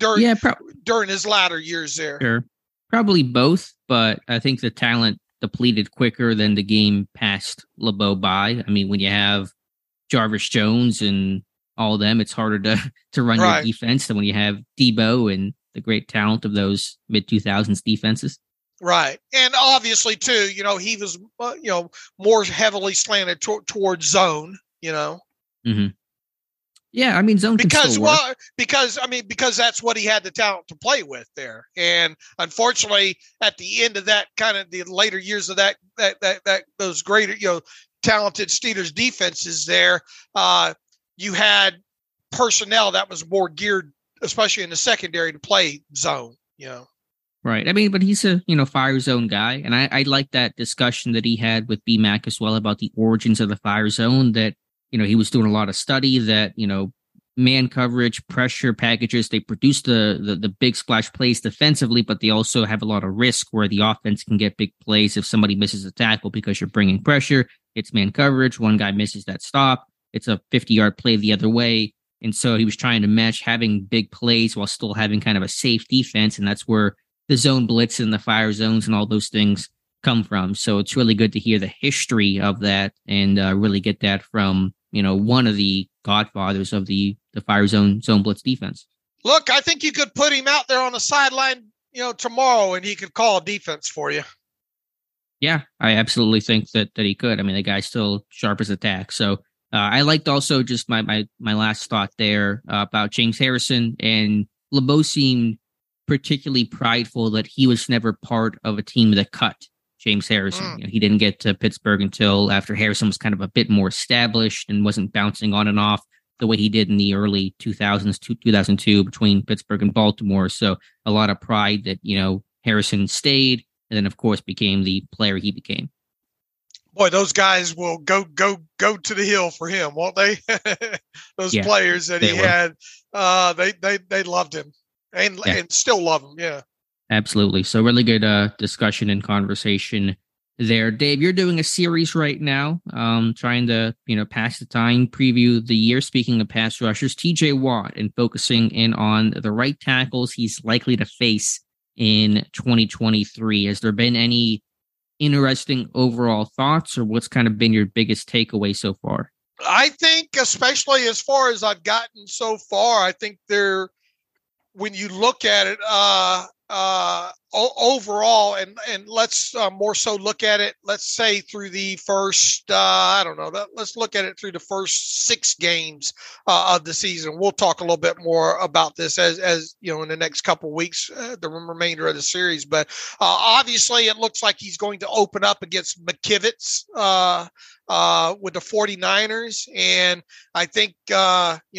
during yeah, pro- during his latter years there? Sure. Probably both, but I think the talent depleted quicker than the game passed LeBeau by. I mean, when you have Jarvis Jones and all of them, it's harder to to run right. your defense than when you have Debo and the great talent of those mid two thousands defenses. Right, and obviously too, you know, he was uh, you know more heavily slanted to- towards zone. You know. Mm-hmm. Yeah, I mean zone because well, because I mean because that's what he had the talent to play with there, and unfortunately, at the end of that kind of the later years of that that that, that those greater you know talented Steelers defenses there, uh, you had personnel that was more geared, especially in the secondary, to play zone. You know. Right. I mean, but he's a you know fire zone guy, and I, I like that discussion that he had with BMAC as well about the origins of the fire zone. That you know he was doing a lot of study that you know man coverage, pressure packages. They produce the, the the big splash plays defensively, but they also have a lot of risk where the offense can get big plays if somebody misses a tackle because you're bringing pressure. It's man coverage. One guy misses that stop. It's a 50 yard play the other way. And so he was trying to match having big plays while still having kind of a safe defense. And that's where the zone blitz and the fire zones and all those things come from. So it's really good to hear the history of that and uh, really get that from you know one of the godfathers of the the fire zone zone blitz defense. Look, I think you could put him out there on the sideline, you know, tomorrow, and he could call a defense for you. Yeah, I absolutely think that that he could. I mean, the guy's still sharp as a tack. So uh, I liked also just my my my last thought there uh, about James Harrison and LeBeau seemed particularly prideful that he was never part of a team that cut James Harrison. Mm. You know, he didn't get to Pittsburgh until after Harrison was kind of a bit more established and wasn't bouncing on and off the way he did in the early 2000s, 2002 between Pittsburgh and Baltimore. So a lot of pride that, you know, Harrison stayed and then of course became the player he became. Boy, those guys will go go go to the hill for him, won't they? those yeah, players that he were. had, uh, they they they loved him and yeah. and still love him. Yeah, absolutely. So really good uh, discussion and conversation there, Dave. You're doing a series right now, um, trying to you know pass the time, preview the year. Speaking of pass rushers, T.J. Watt, and focusing in on the right tackles he's likely to face in 2023. Has there been any interesting overall thoughts, or what's kind of been your biggest takeaway so far? I think, especially as far as I've gotten so far, I think they're when you look at it uh, uh, overall, and and let's uh, more so look at it. Let's say through the first, uh, I don't know. Let's look at it through the first six games uh, of the season. We'll talk a little bit more about this as as you know in the next couple weeks, uh, the remainder of the series. But obviously, it looks like he's going to open up against McKivitz. With the 49ers. And I think, you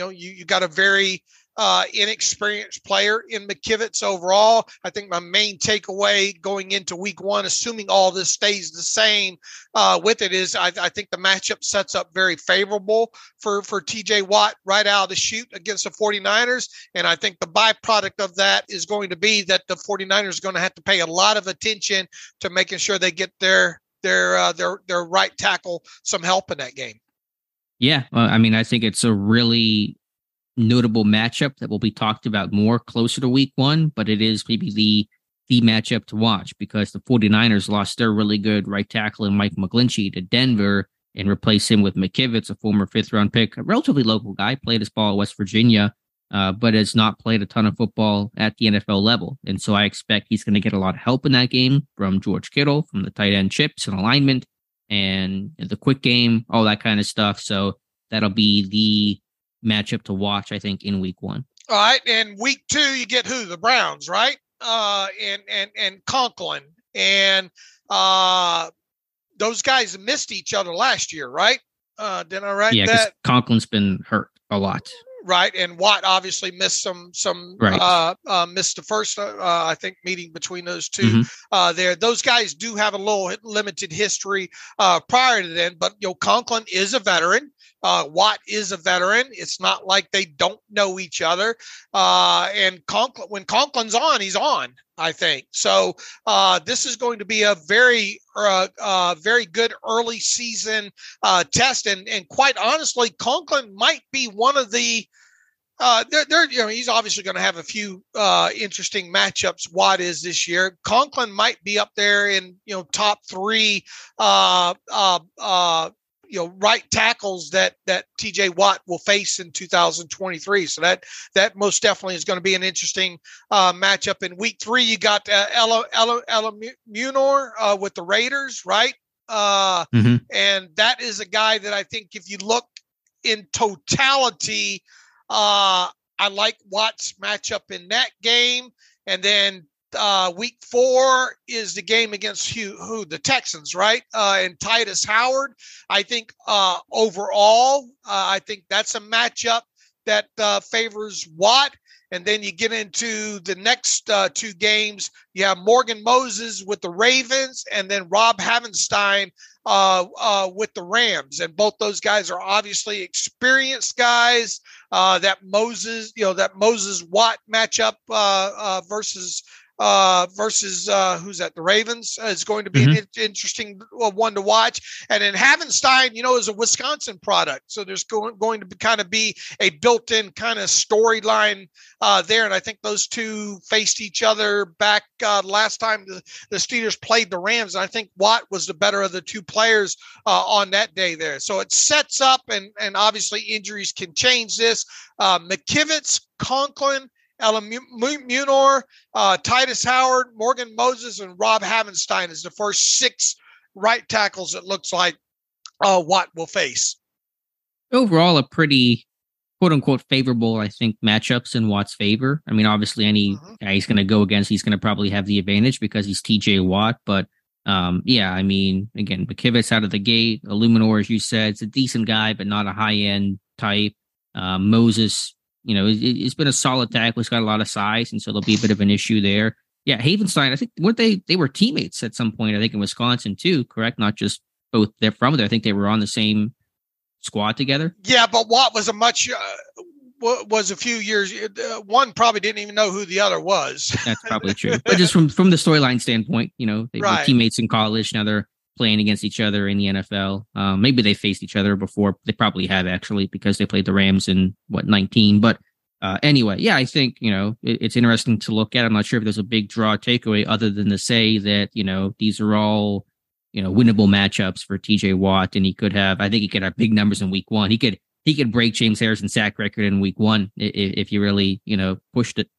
know, you, you got a very uh, inexperienced player in McKivitz overall. I think my main takeaway going into week one, assuming all this stays the same uh, with it, is I, I, think the matchup sets up very favorable for, for TJ Watt right out of the shoot against the 49ers. And I think the byproduct of that is going to be that the 49ers are going to have to pay a lot of attention to making sure they get their their uh, their their right tackle some help in that game. Yeah, well, I mean, I think it's a really notable matchup that will be talked about more closer to week one, but it is maybe the the matchup to watch because the 49ers lost their really good right tackle and Mike McGlinchey to Denver and replace him with McKivitz, a former fifth round pick, a relatively local guy, played his ball at West Virginia, uh, but has not played a ton of football at the NFL level. And so I expect he's going to get a lot of help in that game from George Kittle, from the tight end chips and alignment and the quick game, all that kind of stuff. So that'll be the matchup to watch, I think, in week one. All right. And week two, you get who? The Browns, right? Uh, and, and, and Conklin. And uh, those guys missed each other last year, right? Uh, did I write yeah, that? Conklin's been hurt a lot. Right, and Watt obviously missed some some right. uh, uh, missed the first uh, I think meeting between those 2 mm-hmm. uh, there. Those guys do have a little limited history uh, prior to then, but you know Conklin is a veteran. Uh, Watt is a veteran. It's not like they don't know each other. Uh, and Conklin, when Conklin's on, he's on. I think so. Uh, this is going to be a very, uh, uh, very good early season uh, test, and and quite honestly, Conklin might be one of the. Uh, they're, they're, you know, he's obviously going to have a few uh, interesting matchups. Watt is this year. Conklin might be up there in, you know, top three, you know right tackles that that TJ Watt will face in 2023. So that that most definitely is going to be an interesting uh, matchup in Week Three. You got uh, Ella Ella Ella Munor uh, with the Raiders, right? Uh, mm-hmm. And that is a guy that I think if you look in totality, uh, I like Watt's matchup in that game. And then uh, week four is the game against who, who the Texans, right? Uh, and Tytus Howard. I think uh, overall, uh, I think that's a matchup that uh, favors Watt. And then you get into the next uh, two games. You have Morgan Moses with the Ravens, and then Rob Havenstein uh, uh, with the Rams. And both those guys are obviously experienced guys. Uh, that Moses, you know, that Moses Watt matchup uh, uh, versus uh, versus uh, who's that? The Ravens uh, is going to be mm-hmm. an interesting uh, one to watch. And then Havenstein, you know, is a Wisconsin product, so there's going going to be kind of be a built-in kind of storyline uh, there. And I think those two faced each other back uh, last time the, the Steelers played the Rams. And I think Watt was the better of the two players uh, on that day there. So it sets up, and and obviously injuries can change this. Uh, McKivitz, Conklin Eluemunor, uh, Tytus Howard, Morgan Moses, and Rob Havenstein is the first six right tackles it looks like uh, Watt will face. Overall, a pretty quote unquote favorable, I think, matchups in Watt's favor. I mean, obviously, any mm-hmm. guy he's going to go against, he's going to probably have the advantage because he's TJ Watt. But um, yeah, I mean, again, McKivitz out of the gate, Eluemunor, as you said, it's a decent guy, but not a high end type. Uh, Moses, you know, it, has been a solid tackle. He's got a lot of size, and so there'll be a bit of an issue there. Yeah, Havenstein. I think weren't they they were teammates at some point. I think in Wisconsin too. Correct? Not just both they're from there. I think they were on the same squad together. Yeah, but Watt was a much uh, was a few years. Uh, one probably didn't even know who the other was. That's probably true. but just from from the storyline standpoint, you know, they right. were teammates in college. Now they're playing against each other in the NFL. Um, maybe they faced each other before. They probably have actually because they played the Rams in what 19. But uh, anyway, yeah, I think you know it, it's interesting to look at. I'm not sure if there's a big draw takeaway other than to say that you know these are all you know winnable matchups for TJ Watt, and he could have. I think he could have big numbers in Week One. He could he could break James Harrison's sack record in Week One if, if he really you know pushed it.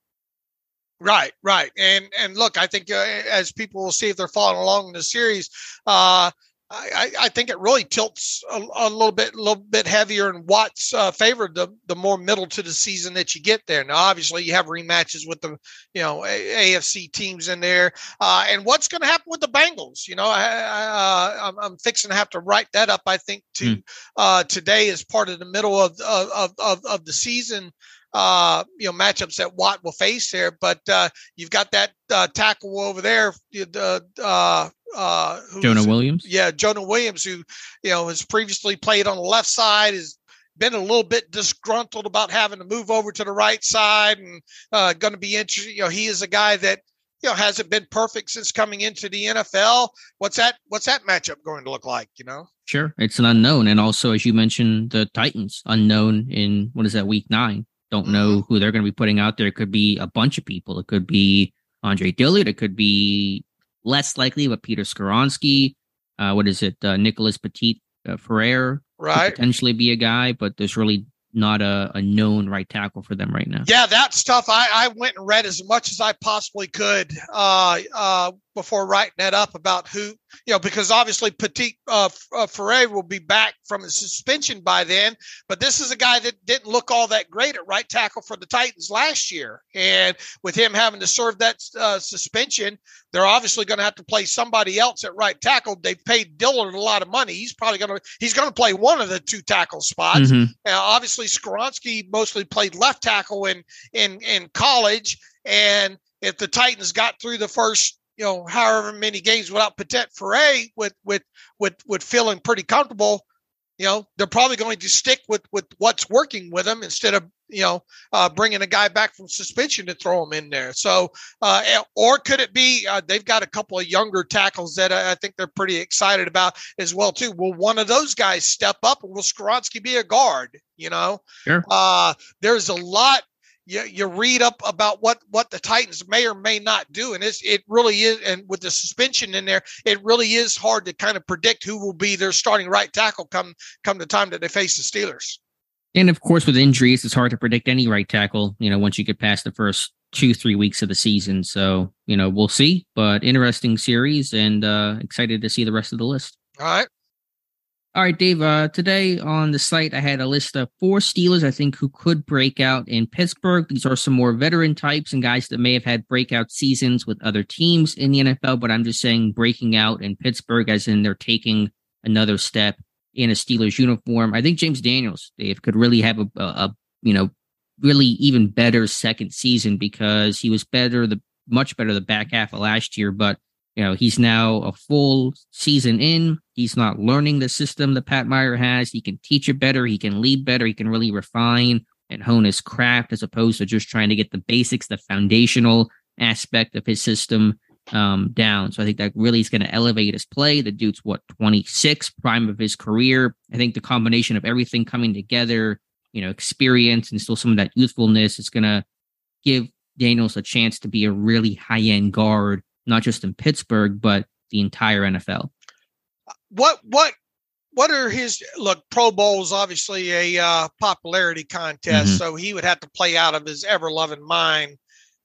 Right, right, and and look, I think uh, as people will see if they're following along in the series, uh, I, I, think it really tilts a, a, little bit, a little bit heavier in Watt's uh, favor the the more middle to the season that you get there. Now, obviously, you have rematches with the you know AFC teams in there, uh, and what's going to happen with the Bengals? You know, I, am uh, fixing to have to write that up. I think to mm. today as part of the middle of of of, of the season uh, you know matchups that Watt will face there. But uh, you've got that uh, tackle over there, the uh, uh, Jonah Williams. Yeah, Jonah Williams, who you know has previously played on the left side, has been a little bit disgruntled about having to move over to the right side, and uh, going to be interested. You know, he is a guy that you know hasn't been perfect since coming into the NFL. What's that? What's that matchup going to look like? You know. Sure, it's an unknown, and also as you mentioned, the Titans unknown in what is that week nine? Don't know mm-hmm. who they're going to be putting out there. It could be a bunch of people. It could be Andre Dillard. It could be less likely, but Peter Skoronski. Uh, what is it? Uh, Nicholas Petit uh, Frere right. potentially be a guy, but there's really not a, a known right tackle for them right now. Yeah, that stuff I, I went and read as much as I possibly could uh, uh, before writing that up about who, you know, because obviously Petit uh, uh, Frere will be back from his suspension by then. But this is a guy that didn't look all that great at right tackle for the Titans last year. And with him having to serve that uh, suspension, they're obviously going to have to play somebody else at right tackle. They've paid Dillard a lot of money. He's probably going to he's going to play one of the two tackle spots. Mm-hmm. obviously, Skoronski mostly played left tackle in in in college, and if the Titans got through the first you know, however many games without Petit Ferrer with with with with feeling pretty comfortable, you know, they're probably going to stick with with what's working with them instead of you know uh, bringing a guy back from suspension to throw him in there. So, uh, eh, or could it be uh, they've got a couple of younger tackles that I, I, think they're pretty excited about as well too? Will one of those guys step up, or will Skoronski be a guard? You know, sure. Uh, there's a lot you, you read up about what what the Titans may or may not do, and it's it really is. And with the suspension in there, it really is hard to kind of predict who will be their starting right tackle come come the time that they face the Steelers. And of course, with injuries, it's hard to predict any right tackle. You know, once you get past the first two three weeks of the season, so you know we'll see. But interesting series, and uh, excited to see the rest of the list. All right. All right, Dave. Uh, today on the site, I had a list of four Steelers I think who could break out in Pittsburgh. These are some more veteran types and guys that may have had breakout seasons with other teams in the NFL, but I'm just saying breaking out in Pittsburgh, as in they're taking another step in a Steelers uniform. I think James Daniels, Dave, could really have a, a, a you know really even better second season because he was better the much better the back half of last year, but you know, he's now a full season in. He's not learning the system that Pat Meyer has. He can teach it better. He can lead better. He can really refine and hone his craft as opposed to just trying to get the basics, the foundational aspect of his system um, down. So I think that really is going to elevate his play. The dude's what 26, prime of his career. I think the combination of everything coming together, you know, experience and still some of that youthfulness is going to give Daniels a chance to be a really high end guard not just in Pittsburgh, but the entire NFL. What what what are his look? Pro Bowl is obviously a uh, popularity contest, mm-hmm. so he would have to play out of his ever loving mind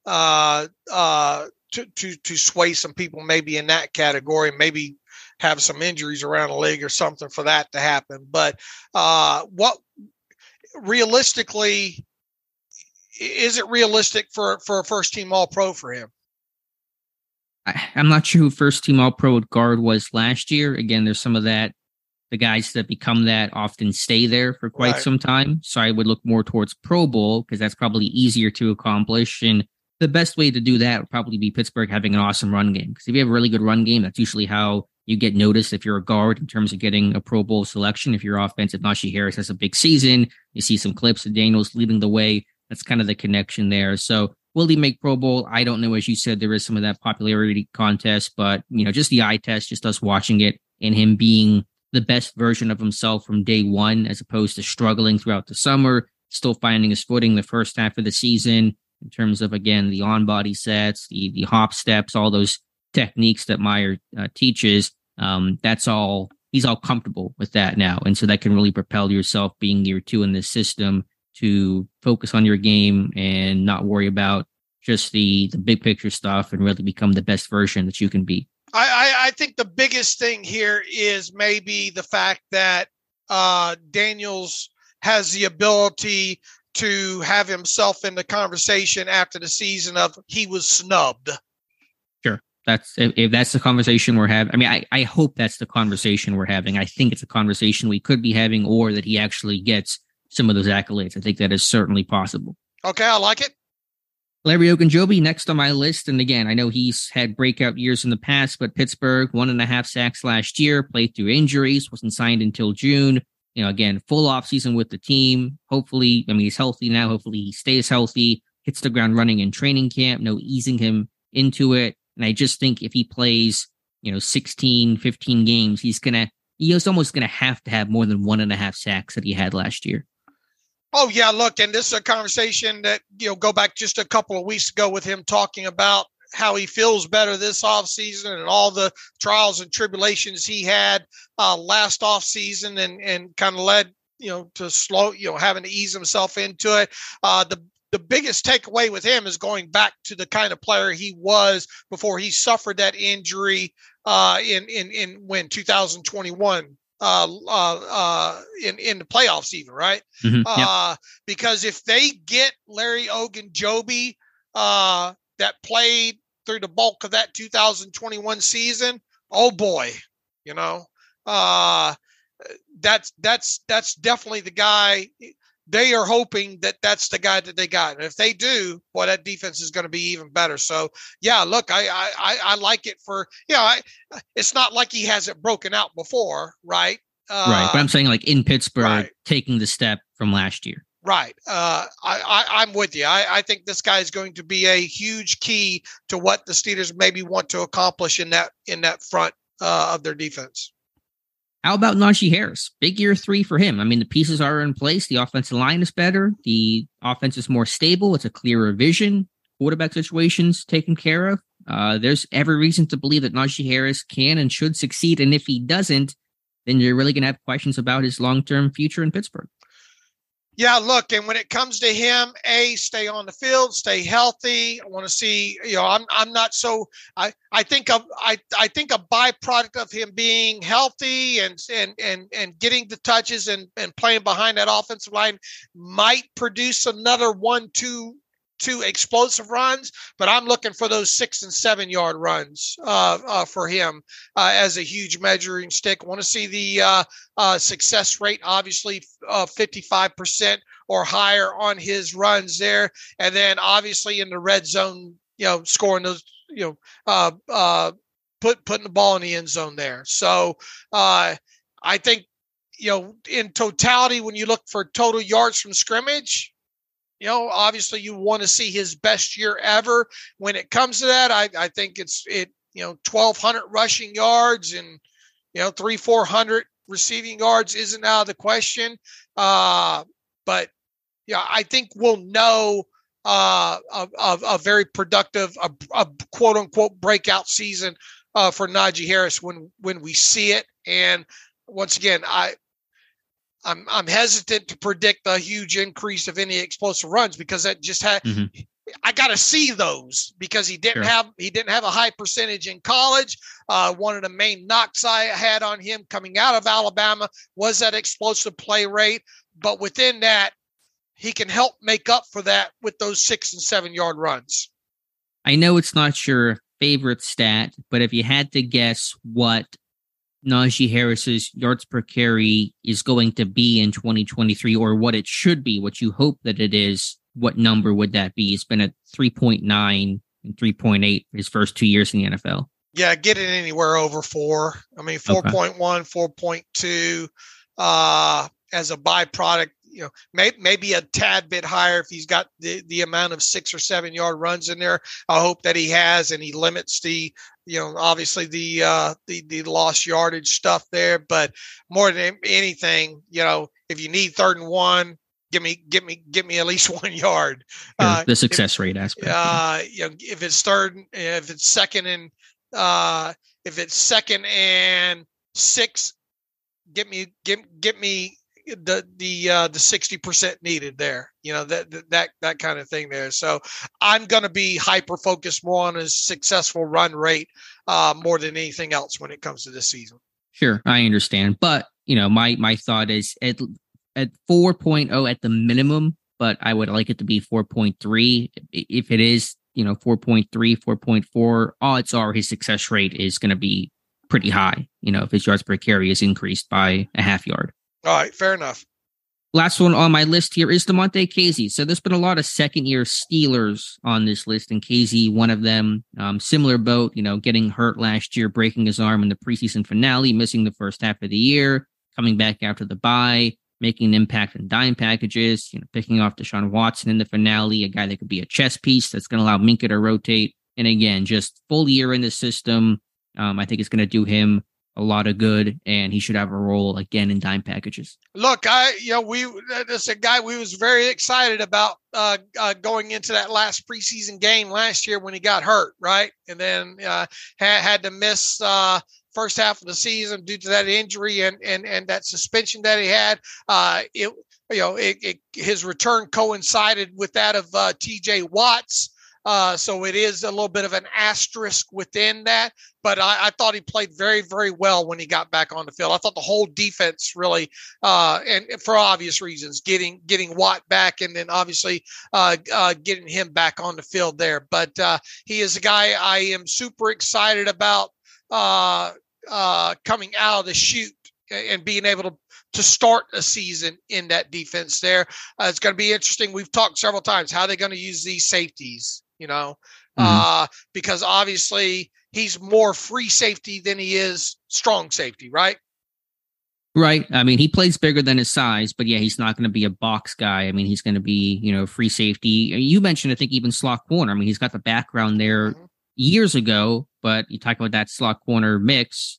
uh, uh, to to to sway some people maybe in that category, maybe have some injuries around the league or something for that to happen. But uh, what realistically is it realistic for for a first team All Pro for him? I, am not sure who first team All Pro guard was last year. Again, there's some of that. The guys that become that often stay there for quite right. some time. So I would look more towards Pro Bowl because that's probably easier to accomplish. And the best way to do that would probably be Pittsburgh having an awesome run game. Because if you have a really good run game, that's usually how you get noticed if you're a guard in terms of getting a Pro Bowl selection. If you're offensive, Najee Harris has a big season. You see some clips of Daniels leading the way. That's kind of the connection there. So Will he make Pro Bowl? I don't know. As you said, there is some of that popularity contest, but you know, just the eye test, just us watching it and him being the best version of himself from day one, as opposed to struggling throughout the summer, still finding his footing the first half of the season in terms of again the on body sets, the the hop steps, all those techniques that Meyer uh, teaches. Um, that's all he's all comfortable with that now, and so that can really propel yourself being year two in this system to focus on your game and not worry about just the the big picture stuff and really become the best version that you can be. I, I, think the biggest thing here is maybe the fact that uh, Daniels has the ability to have himself in the conversation after the season of he was snubbed. Sure. That's if, if that's the conversation we're having. I mean, I, I hope that's the conversation we're having. I think it's a conversation we could be having, or that he actually gets some of those accolades. I think that is certainly possible. Okay, I like it. Larry Ogunjobi next on my list. And again, I know he's had breakout years in the past, but Pittsburgh, one and a half sacks last year, played through injuries, wasn't signed until June. You know, again, full off season with the team. Hopefully, I mean, he's healthy now. Hopefully, he stays healthy, hits the ground running in training camp, no easing him into it. And I just think if he plays, you know, 16, 15 games, he's going to, he's almost going to have to have more than one and a half sacks that he had last year. Oh yeah, look, and this is a conversation that you know go back just a couple of weeks ago with him talking about how he feels better this off season and all the trials and tribulations he had uh, last off season and and kind of led you know to slow you know having to ease himself into it. Uh, the the biggest takeaway with him is going back to the kind of player he was before he suffered that injury uh, in in in when 2021 uh, uh, uh, in in the playoffs, even right? Mm-hmm. Uh, because if they get Larry Ogan Ogunjobi, uh, that played through the bulk of that 2021 season, oh boy, you know, uh, that's that's that's definitely the guy they are hoping that that's the guy that they got. And if they do, boy, that defense is going to be even better. So yeah, look, I I I like it for you know, I, it's not like he hasn't broken out before, right? Uh, right, but I'm saying like in Pittsburgh, right. taking the step from last year. Right. Uh, I, I am with you. I, I think this guy is going to be a huge key to what the Steelers maybe want to accomplish in that in that front uh, of their defense. How about Najee Harris? Big year three for him. I mean, the pieces are in place. The offensive line is better. The offense is more stable. It's a clearer vision. Quarterback situations taken care of. Uh, there's every reason to believe that Najee Harris can and should succeed. And if he doesn't, then you're really going to have questions about his long term future in Pittsburgh. Yeah, look, and when it comes to him, a stay on the field, stay healthy. I want to see, you know, I'm I'm not so I I think of I I think a byproduct of him being healthy and and and and getting the touches and and playing behind that offensive line might produce another one two two explosive runs, but I'm looking for those six and seven yard runs uh, uh, for him uh, as a huge measuring stick. Want to see the uh, uh, success rate, obviously, 55% uh, or higher on his runs there. And then obviously in the red zone, you know, scoring those, you know, put putting the ball in the end zone there. So I think, you know, in totality, when you look for total yards from scrimmage, you know, obviously you want to see his best year ever. When it comes to that, I, I think it's it, you know, twelve hundred rushing yards and you know, three, four hundred receiving yards isn't out of the question. Uh, but yeah, I think we'll know uh, a, a, a very productive, a, a, quote unquote breakout season uh, for Najee Harris when when we see it. And once again, I I'm I'm hesitant to predict a huge increase of any explosive runs because that just had mm-hmm. I got to see those because he didn't sure. have he didn't have a high percentage in college. Uh, one of the main knocks I had on him coming out of Alabama was that explosive play rate, but within that, he can help make up for that with those six and seven yard runs. I know it's not your favorite stat, but if you had to guess what Najee Harris's yards per carry is going to be in 2023 or what it should be, what you hope that it is, what number would that be? It's been at 3.9 and 3.8 his first two years in the NFL. Yeah, get it anywhere over four. I mean, 4.1, okay. 4.2 uh, as a byproduct you know, may, maybe a tad bit higher if he's got the, the amount of six or seven yard runs in there. I hope that he has, and he limits the, you know, obviously the uh, the the lost yardage stuff there. But more than anything, you know, if you need third and one, give me give me give me at least one yard. Uh, the success if, rate aspect. Uh, you know, if it's third, if it's second and uh, if it's second and six, get me get get me the the uh, the sixty percent needed there. You know that that that kind of thing there. So I'm going to be hyper focused more on his successful run rate uh, more than anything else when it comes to this season. Sure, I understand, but you know my my thought is at at 4.0 at the minimum, but I would like it to be 4.3 if it is you know 4.3 4.4 odds are his success rate is going to be pretty high you know if his yards per carry is increased by a half yard all right, fair enough. Last one on my list here is Damontae Kazee. So there's been a lot of second year Steelers on this list, and Kazee, one of them, um, similar boat, you know, getting hurt last year, breaking his arm in the preseason finale, missing the first half of the year, coming back after the bye, making an impact in dime packages, you know, picking off Deshaun Watson in the finale, a guy that could be a chess piece that's going to allow Minkah to rotate. And again, just full year in the system. Um, I think it's going to do him a lot of good, and he should have a role again in dime packages. Look, I you know we this a guy we was very excited about uh, uh, going into that last preseason game last year when he got hurt, right, and then uh, had had to miss uh, first half of the season due to that injury and and and that suspension that he had. Uh, it you know it, it, his return coincided with that of uh, T.J. Watt's. Uh, so it is a little bit of an asterisk within that. But I, I, thought he played very, very well when he got back on the field. I thought the whole defense really, uh, and for obvious reasons, getting getting Watt back, and then obviously uh, uh getting him back on the field there. But uh, he is a guy I am super excited about uh, coming out of the chute and being able to to start a season in that defense there. Uh, it's going to be interesting. We've talked several times how they're going to use these safeties you know, mm-hmm. uh, because obviously he's more free safety than he is strong safety, right? Right. I mean, he plays bigger than his size, but yeah, he's not going to be a box guy. I mean, he's going to be, you know, free safety. You mentioned, I think, even slot corner. I mean, he's got the background there mm-hmm. years ago, but you talk about that slot corner mix.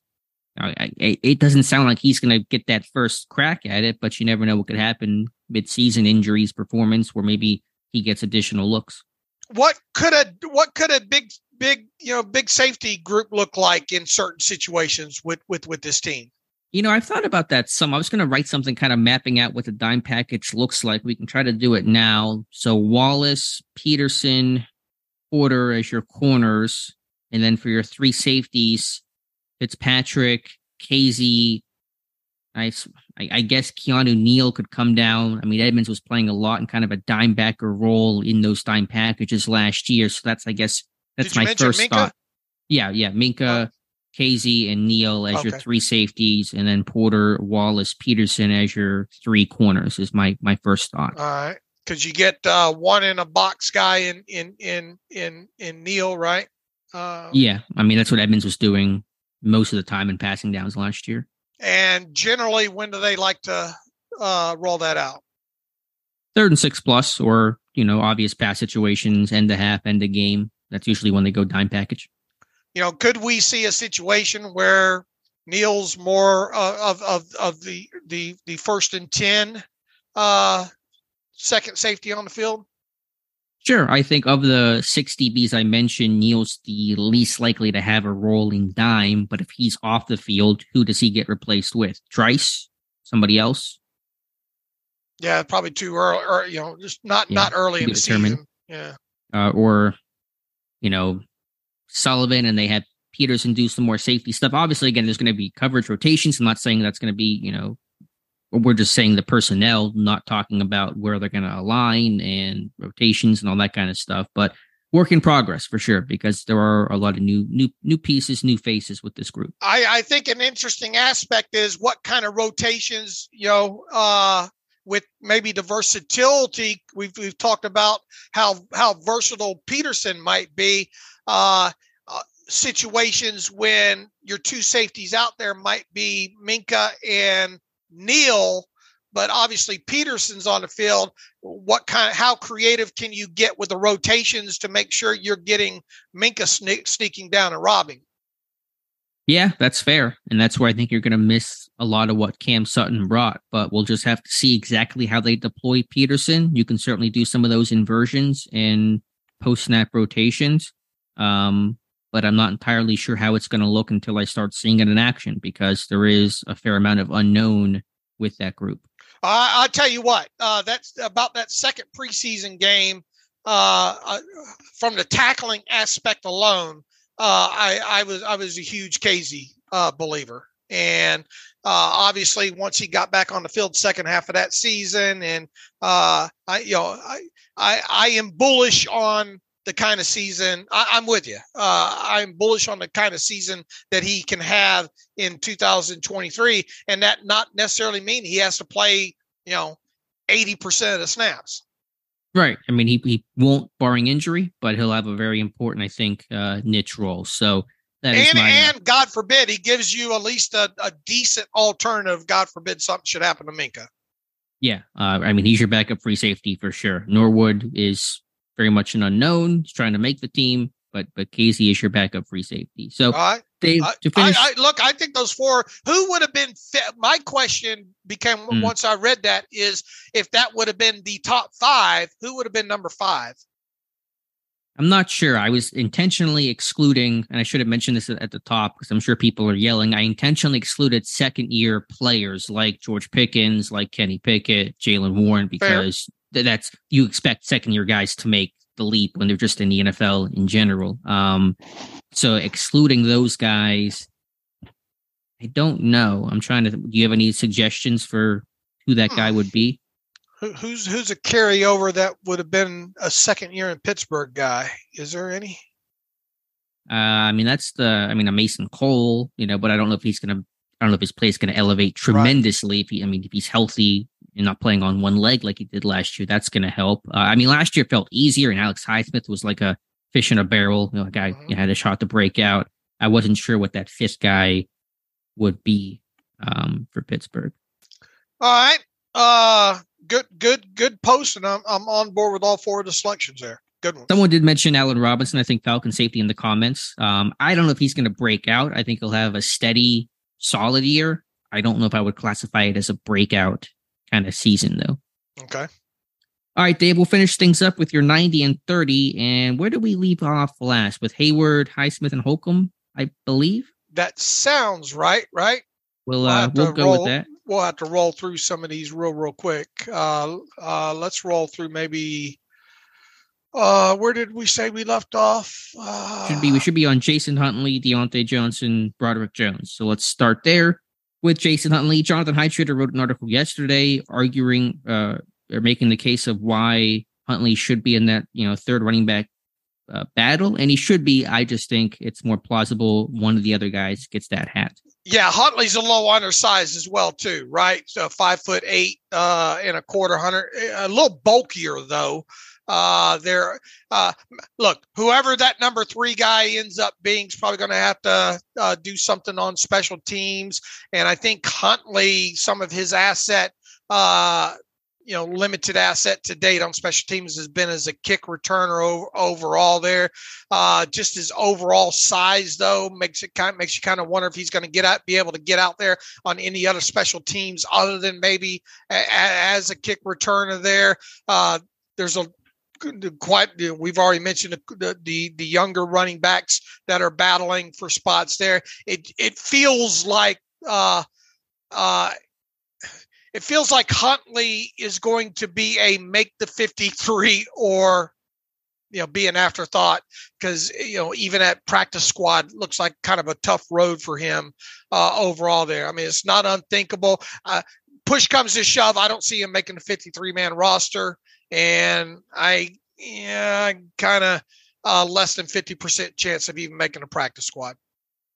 I, I, it doesn't sound like he's going to get that first crack at it, but you never know what could happen mid-season injuries, performance, where maybe he gets additional looks. What could a what could a big big you know big safety group look like in certain situations with with with this team? You know, I've thought about that some. I was going to write something kind of mapping out what the dime package looks like. We can try to do it now. So Wallace, Peterson, Porter as your corners, and then for your three safeties, Fitzpatrick, Kazee. I, I guess Keanu Neal could come down. I mean, Edmonds was playing a lot in kind of a dime backer role in those dime packages last year. So that's, I guess, that's my first Minkah? thought. Yeah, yeah. Minkah, oh. Kazee, and Neal as okay. your three safeties, and then Porter, Wallace, Peterson as your three corners is my my first thought. All right. Because you get uh, one in a box guy in in in in in Neal, right? Uh, yeah, I mean that's what Edmonds was doing most of the time in passing downs last year. And generally, when do they like to uh, roll that out? Third and six plus, or you know, obvious pass situations, end of half, end the game. That's usually when they go dime package. You know, could we see a situation where Neal's more uh, of of of the the the first and ten, uh, second safety on the field? Sure. I think of the six DBs I mentioned, Neal's the least likely to have a role in dime. But if he's off the field, who does he get replaced with? Trice? Somebody else? Yeah, probably too early, or you know, just not yeah, not early in the determined. season. Yeah. Uh, or, you know, Sullivan, and they had Peterson do some more safety stuff. Obviously, again, there's going to be coverage rotations. I'm not saying that's going to be, you know, we're just saying the personnel, not talking about where they're going to align and rotations and all that kind of stuff. But work in progress for sure because there are a lot of new new new pieces, new faces with this group. I, I think an interesting aspect is what kind of rotations, you know, uh, with maybe the versatility. We've we've talked about how how versatile Peterson might be. Uh, uh, situations when your two safeties out there might be Minkah and Neal, but obviously Peterson's on the field. What kind of how creative can you get with the rotations to make sure you're getting Minkah sne- sneaking down and robbing? Yeah, that's fair. And that's where I think you're going to miss a lot of what Cam Sutton brought. But we'll just have to see exactly how they deploy Peterson. You can certainly do some of those inversions and post snap rotations. Um, but I'm not entirely sure how it's going to look until I start seeing it in action because there is a fair amount of unknown with that group. I'll tell you what, uh, that's about that second preseason game. Uh, uh from the tackling aspect alone, uh, I, I, was I was a huge Kazee uh, believer, and obviously once he got back on the field, second half of that season, and I you know I I, I am bullish on the kind of season I, am with you. Uh, I'm bullish on the kind of season that he can have in 2023, and that not necessarily mean he has to play, you know, 80% of the snaps. Right. I mean, he, he won't, barring injury, but he'll have a very important, I think, uh, niche role. So that and, my, uh, and God forbid, he gives you at least a, a decent alternative. God forbid something should happen to Minkah. Yeah. Uh, I mean, he's your backup free safety for sure. Norwood is very much an unknown. He's trying to make the team, but but Kazee is your backup free safety. So uh, Dave, to finish, I, I, look, I think those four. Who would have been? my question became mm. once I read that is if that would have been the top five, who would have been number five? I'm not sure. I was intentionally excluding, and I should have mentioned this at the top because I'm sure people are yelling. I intentionally excluded second year players like George Pickens, like Kenny Pickett, Jalen Warren, because that's you expect second year guys to make the leap when they're just in the NFL in general. Um, so excluding those guys, I don't know. I'm trying to. Do you have any suggestions for who that guy would be? Who's who's a carryover that would have been a second year in Pittsburgh guy? Is there any? Uh, I mean, that's the. I mean, a Mason Cole, you know, but I don't know if he's gonna. I don't know if his play is to elevate tremendously. Right. If he, I mean, if he's healthy, and not playing on one leg like he did last year. That's going to help. Uh, I mean, last year felt easier, and Alex Highsmith was like a fish in a barrel. You know, a guy mm-hmm. had a shot to break out. I wasn't sure what that fifth guy would be um, for Pittsburgh. All right. Uh, good, good, good post, and I'm I'm on board with all four of the selections there. Good one. Someone did mention Allen Robinson. I think Falcon safety in the comments. Um, I don't know if he's going to break out. I think he'll have a steady solid year. I don't know if I would classify it as a breakout kind of season though. Okay. All right, Dave, we'll finish things up with your 90 and 30. And where do we leave off last? With Heyward, Highsmith, and Holcomb, I believe. That sounds right, right? We'll, uh, we'll go roll, with that. We'll have to roll through some of these real, real quick. Uh, uh, let's roll through maybe. Uh, where did we say we left off? Uh, should be we should be on Jason Huntley, Diontae Johnson, Broderick Jones. So let's start there with Jason Huntley. Jonathan Heitritter wrote an article yesterday arguing uh, or making the case of why Huntley should be in that you know third running back uh, battle, and he should be. I just think it's more plausible one of the other guys gets that hat. Yeah, Huntley's a little undersized as well too, right? So five foot eight uh, and a quarter hundred, a little bulkier though. Uh, there, uh, look, whoever that number three guy ends up being is probably going to have to uh, do something on special teams. And I think Huntley, some of his asset, uh, you know, limited asset to date on special teams has been as a kick returner over, overall there. Uh, just his overall size though makes it kind of makes you kind of wonder if he's going to get out, be able to get out there on any other special teams other than maybe a, a, as a kick returner there. Uh, there's a quite we've already mentioned the, the the younger running backs that are battling for spots there. It it feels like uh uh it feels like Huntley is going to be a make the 53 or you know be an afterthought because you know even at practice squad looks like kind of a tough road for him uh, overall there. I mean it's not unthinkable. Uh, push comes to shove i don't see him making a 53 man roster and i yeah kind of uh, less than 50% chance of even making a practice squad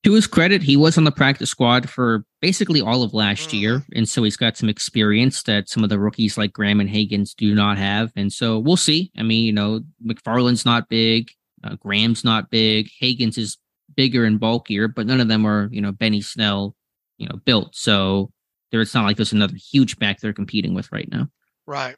to his credit, he was on the practice squad for basically all of last mm. year. And so he's got some experience that some of the rookies like Graham and Hagans do not have. And so we'll see. I mean, you know, McFarland's not big, uh, Graham's not big, Hagans is bigger and bulkier, but none of them are, you know, Benny Snell, you know, built. So there, it's not like there's another huge back they're competing with right now. Right.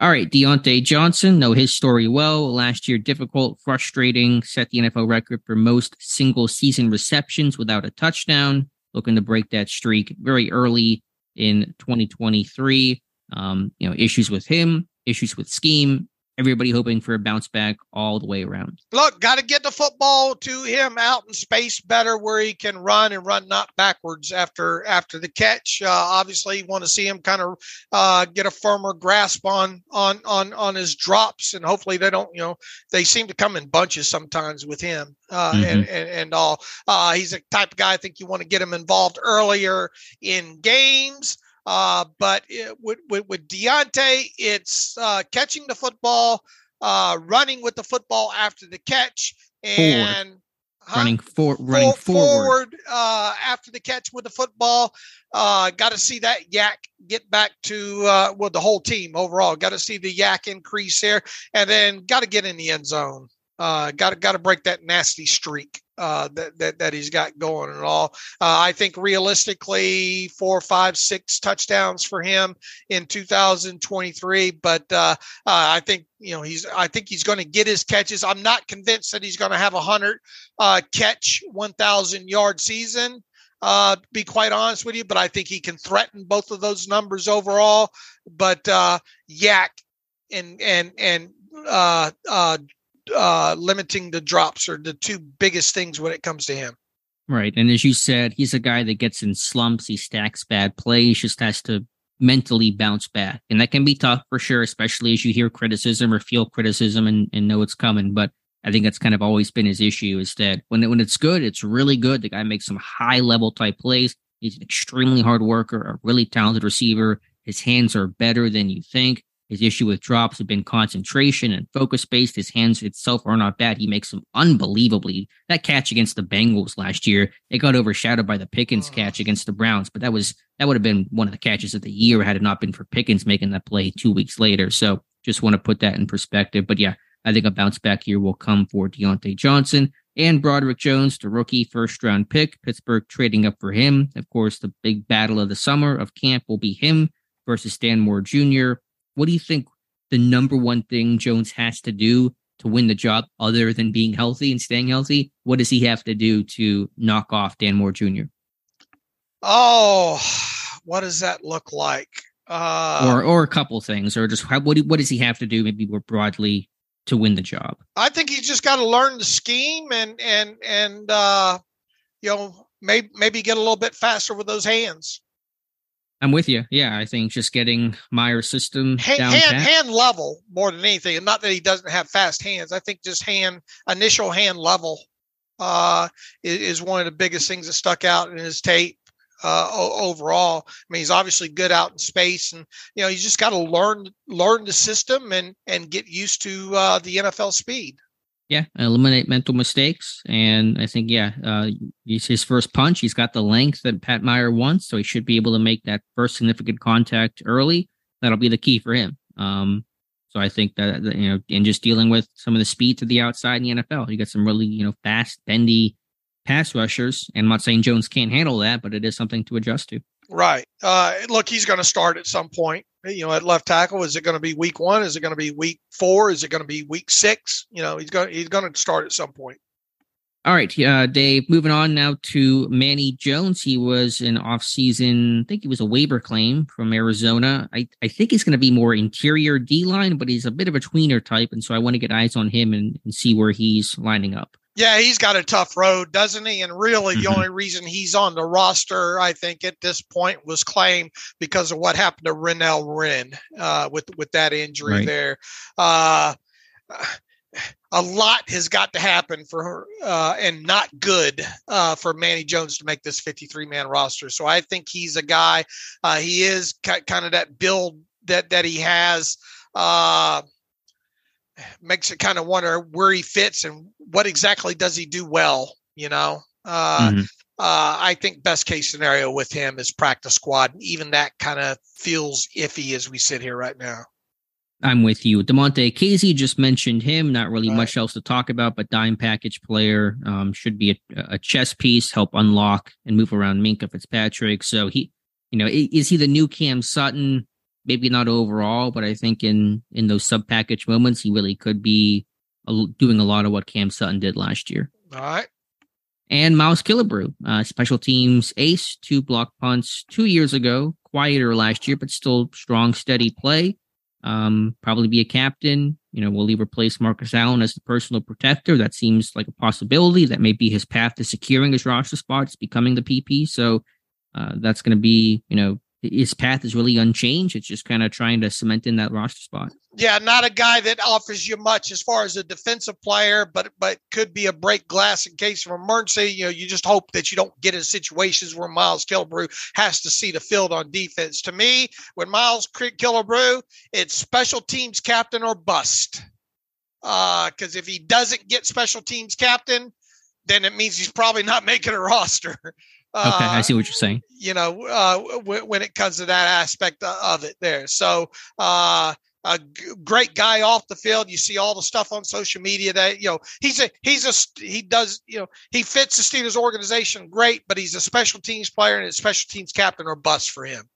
All right, Diontae Johnson, know his story well. Last year, difficult, frustrating, set the NFL record for most single season receptions without a touchdown. Looking to break that streak very early in 2023. Um, you know, issues with him, issues with scheme, everybody hoping for a bounce back all the way around. Look, got to get the football to him out in space better where he can run and run not backwards after after the catch. Uh, obviously, you want to see him kind of uh, get a firmer grasp on on on on his drops, and hopefully they don't. You know, they seem to come in bunches sometimes with him, uh, mm-hmm. and, and and all. Uh, he's a type of guy I think you want to get him involved earlier in games. Uh, but it, with, with, with Diontae, it's uh, catching the football, uh, running with the football after the catch, and huh? running for running for, forward, forward uh, after the catch with the football. Uh, got to see that YAC get back to uh, well the whole team overall. Got to see the YAC increase there, and then got to get in the end zone. Uh, got got to break that nasty streak uh, that, that that he's got going and all. Uh, I think realistically, four, five, six touchdowns for him in 2023. But uh, uh, I think you know he's. I think he's going to get his catches. I'm not convinced that he's going to have a hundred uh, catch, 1,000 yard season. Uh, be quite honest with you, but I think he can threaten both of those numbers overall. But YAC and and and uh, limiting the drops are the two biggest things when it comes to him. Right. And as you said, he's a guy that gets in slumps. He stacks bad plays, just has to mentally bounce back. And that can be tough for sure, especially as you hear criticism or feel criticism and, and know it's coming. But I think that's kind of always been his issue is that when, when it's good, it's really good. The guy makes some high level type plays. He's an extremely hard worker, a really talented receiver. His hands are better than you think. His issue with drops have been concentration and focus based. His hands itself are not bad. He makes some unbelievably that catch against the Bengals last year. It got overshadowed by the Pickens oh. catch against the Browns, but that was that would have been one of the catches of the year had it not been for Pickens making that play two weeks later. So just want to put that in perspective. But yeah, I think a bounce back year will come for Diontae Johnson and Broderick Jones, the rookie first round pick. Pittsburgh trading up for him. Of course, the big battle of the summer of camp will be him versus Dan Moore Jr. What do you think the number one thing Jones has to do to win the job other than being healthy and staying healthy? What does he have to do to knock off Dan Moore Jr.? Oh, what does that look like? Uh, or or a couple things, or just how, what what does he have to do, maybe more broadly, to win the job? I think he's just got to learn the scheme and and and uh, you know maybe maybe get a little bit faster with those hands. I'm with you. Yeah, I think just getting Meyer's system hand, down hand, hand, level more than anything, and not that he doesn't have fast hands. I think just hand initial hand level uh, is, is one of the biggest things that stuck out in his tape uh, overall. I mean, he's obviously good out in space, and you know, you just got to learn learn the system and and get used to uh, the NFL speed. Yeah, eliminate mental mistakes, and I think yeah, uh, he's his first punch. He's got the length that Pat Meyer wants, so he should be able to make that first significant contact early. That'll be the key for him. Um, so I think that you know, and just dealing with some of the speed to the outside in the NFL, you got some really you know fast, bendy pass rushers. And I'm not saying Jones can't handle that, but it is something to adjust to. Right. Uh, look, he's going to start at some point. You know, at left tackle, is it going to be week one? Is it going to be week four? Is it going to be week six? You know, he's going he's going to start at some point. All right, uh, Dave. Moving on now to Manny Jones. He was an off-season. I think he was a waiver claim from Arizona. I, I think he's going to be more interior D line, but he's a bit of a tweener type, and so I want to get eyes on him and, and see where he's lining up. Yeah, he's got a tough road, doesn't he? And really, mm-hmm. the only reason he's on the roster, I think, at this point, was claimed because of what happened to Renell Wren uh, with with that injury right. there. Uh, a lot has got to happen for her, uh, and not good uh, for Manny Jones to make this 53 man roster. So I think he's a guy. Uh, he is kind of that build that that he has. Makes it kind of wonder where he fits and what exactly does he do well. You know, uh, mm-hmm. uh, I think best case scenario with him is practice squad. And even that kind of feels iffy as we sit here right now. I'm with you. Damontae Kazee just mentioned him. Not really right. much else to talk about, but dime package player um, should be a, a, chess piece, help unlock and move around Minkah Fitzpatrick. So he, you know, is he the new Cam Sutton? Maybe not overall, but I think in in those sub package moments, he really could be a, doing a lot of what Cam Sutton did last year. All right. And Miles Killebrew, uh, special teams ace, two block punts two years ago, quieter last year, but still strong, steady play. Um, probably be a captain. You know, will he replace Marcus Allen as the personal protector? That seems like a possibility. That may be his path to securing his roster spots, becoming the PP. So uh, that's going to be, you know, his path is really unchanged. It's just kind of trying to cement in that roster spot. Yeah, not a guy that offers you much as far as a defensive player, but but could be a break glass in case of emergency. You know, you just hope that you don't get in situations where Miles Killebrew has to see the field on defense. To me, when Miles Killebrew, it's special teams captain or bust. Because uh, if he doesn't get special teams captain, then it means he's probably not making a roster. Okay, I see what you're saying. Uh, you know, uh, w- when it comes to that aspect of it, there. So, uh, a g- great guy off the field. You see all the stuff on social media that you know he's a he's a he does you know he fits the Steelers organization great, but he's a special teams player and a special teams captain or bust for him.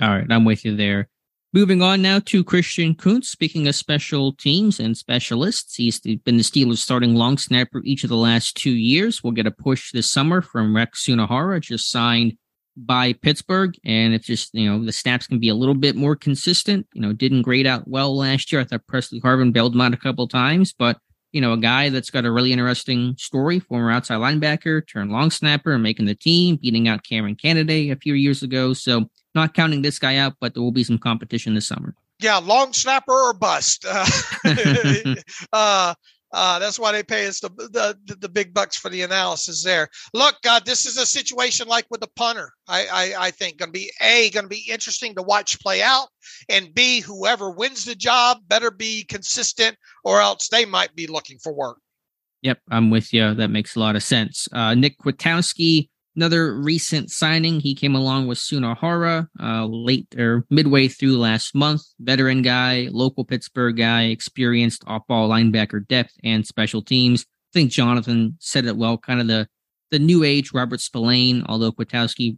All right, I'm with you there. Moving on now to Christian Kuntz. Speaking of special teams and specialists, he's been the Steelers' starting long snapper each of the last two years. We'll get a push this summer from Rex Sunahara, just signed by Pittsburgh. And if just, you know, the snaps can be a little bit more consistent, you know, didn't grade out well last year. I thought Presley Harvin bailed him out a couple times, but, you know, a guy that's got a really interesting story, former outside linebacker, turned long snapper and making the team, beating out Kameron Canaday a few years ago. So, not counting this guy out, but there will be some competition this summer. Yeah, long snapper or bust. Uh, uh, uh, that's why they pay us the, the, the big bucks for the analysis there. Look, uh, this is a situation like with the punter. I I, I think going to be a going to be interesting to watch play out, and b whoever wins the job better be consistent, or else they might be looking for work. Yep, I'm with you. That makes a lot of sense. Uh, Nick Kwiatkoski Another recent signing, he came along with Sunahara uh, late or midway through last month. Veteran guy, local Pittsburgh guy, experienced off ball linebacker depth and special teams. I think Jonathan said it well, kind of the, the new age Robert Spillane, although Kwiatkoski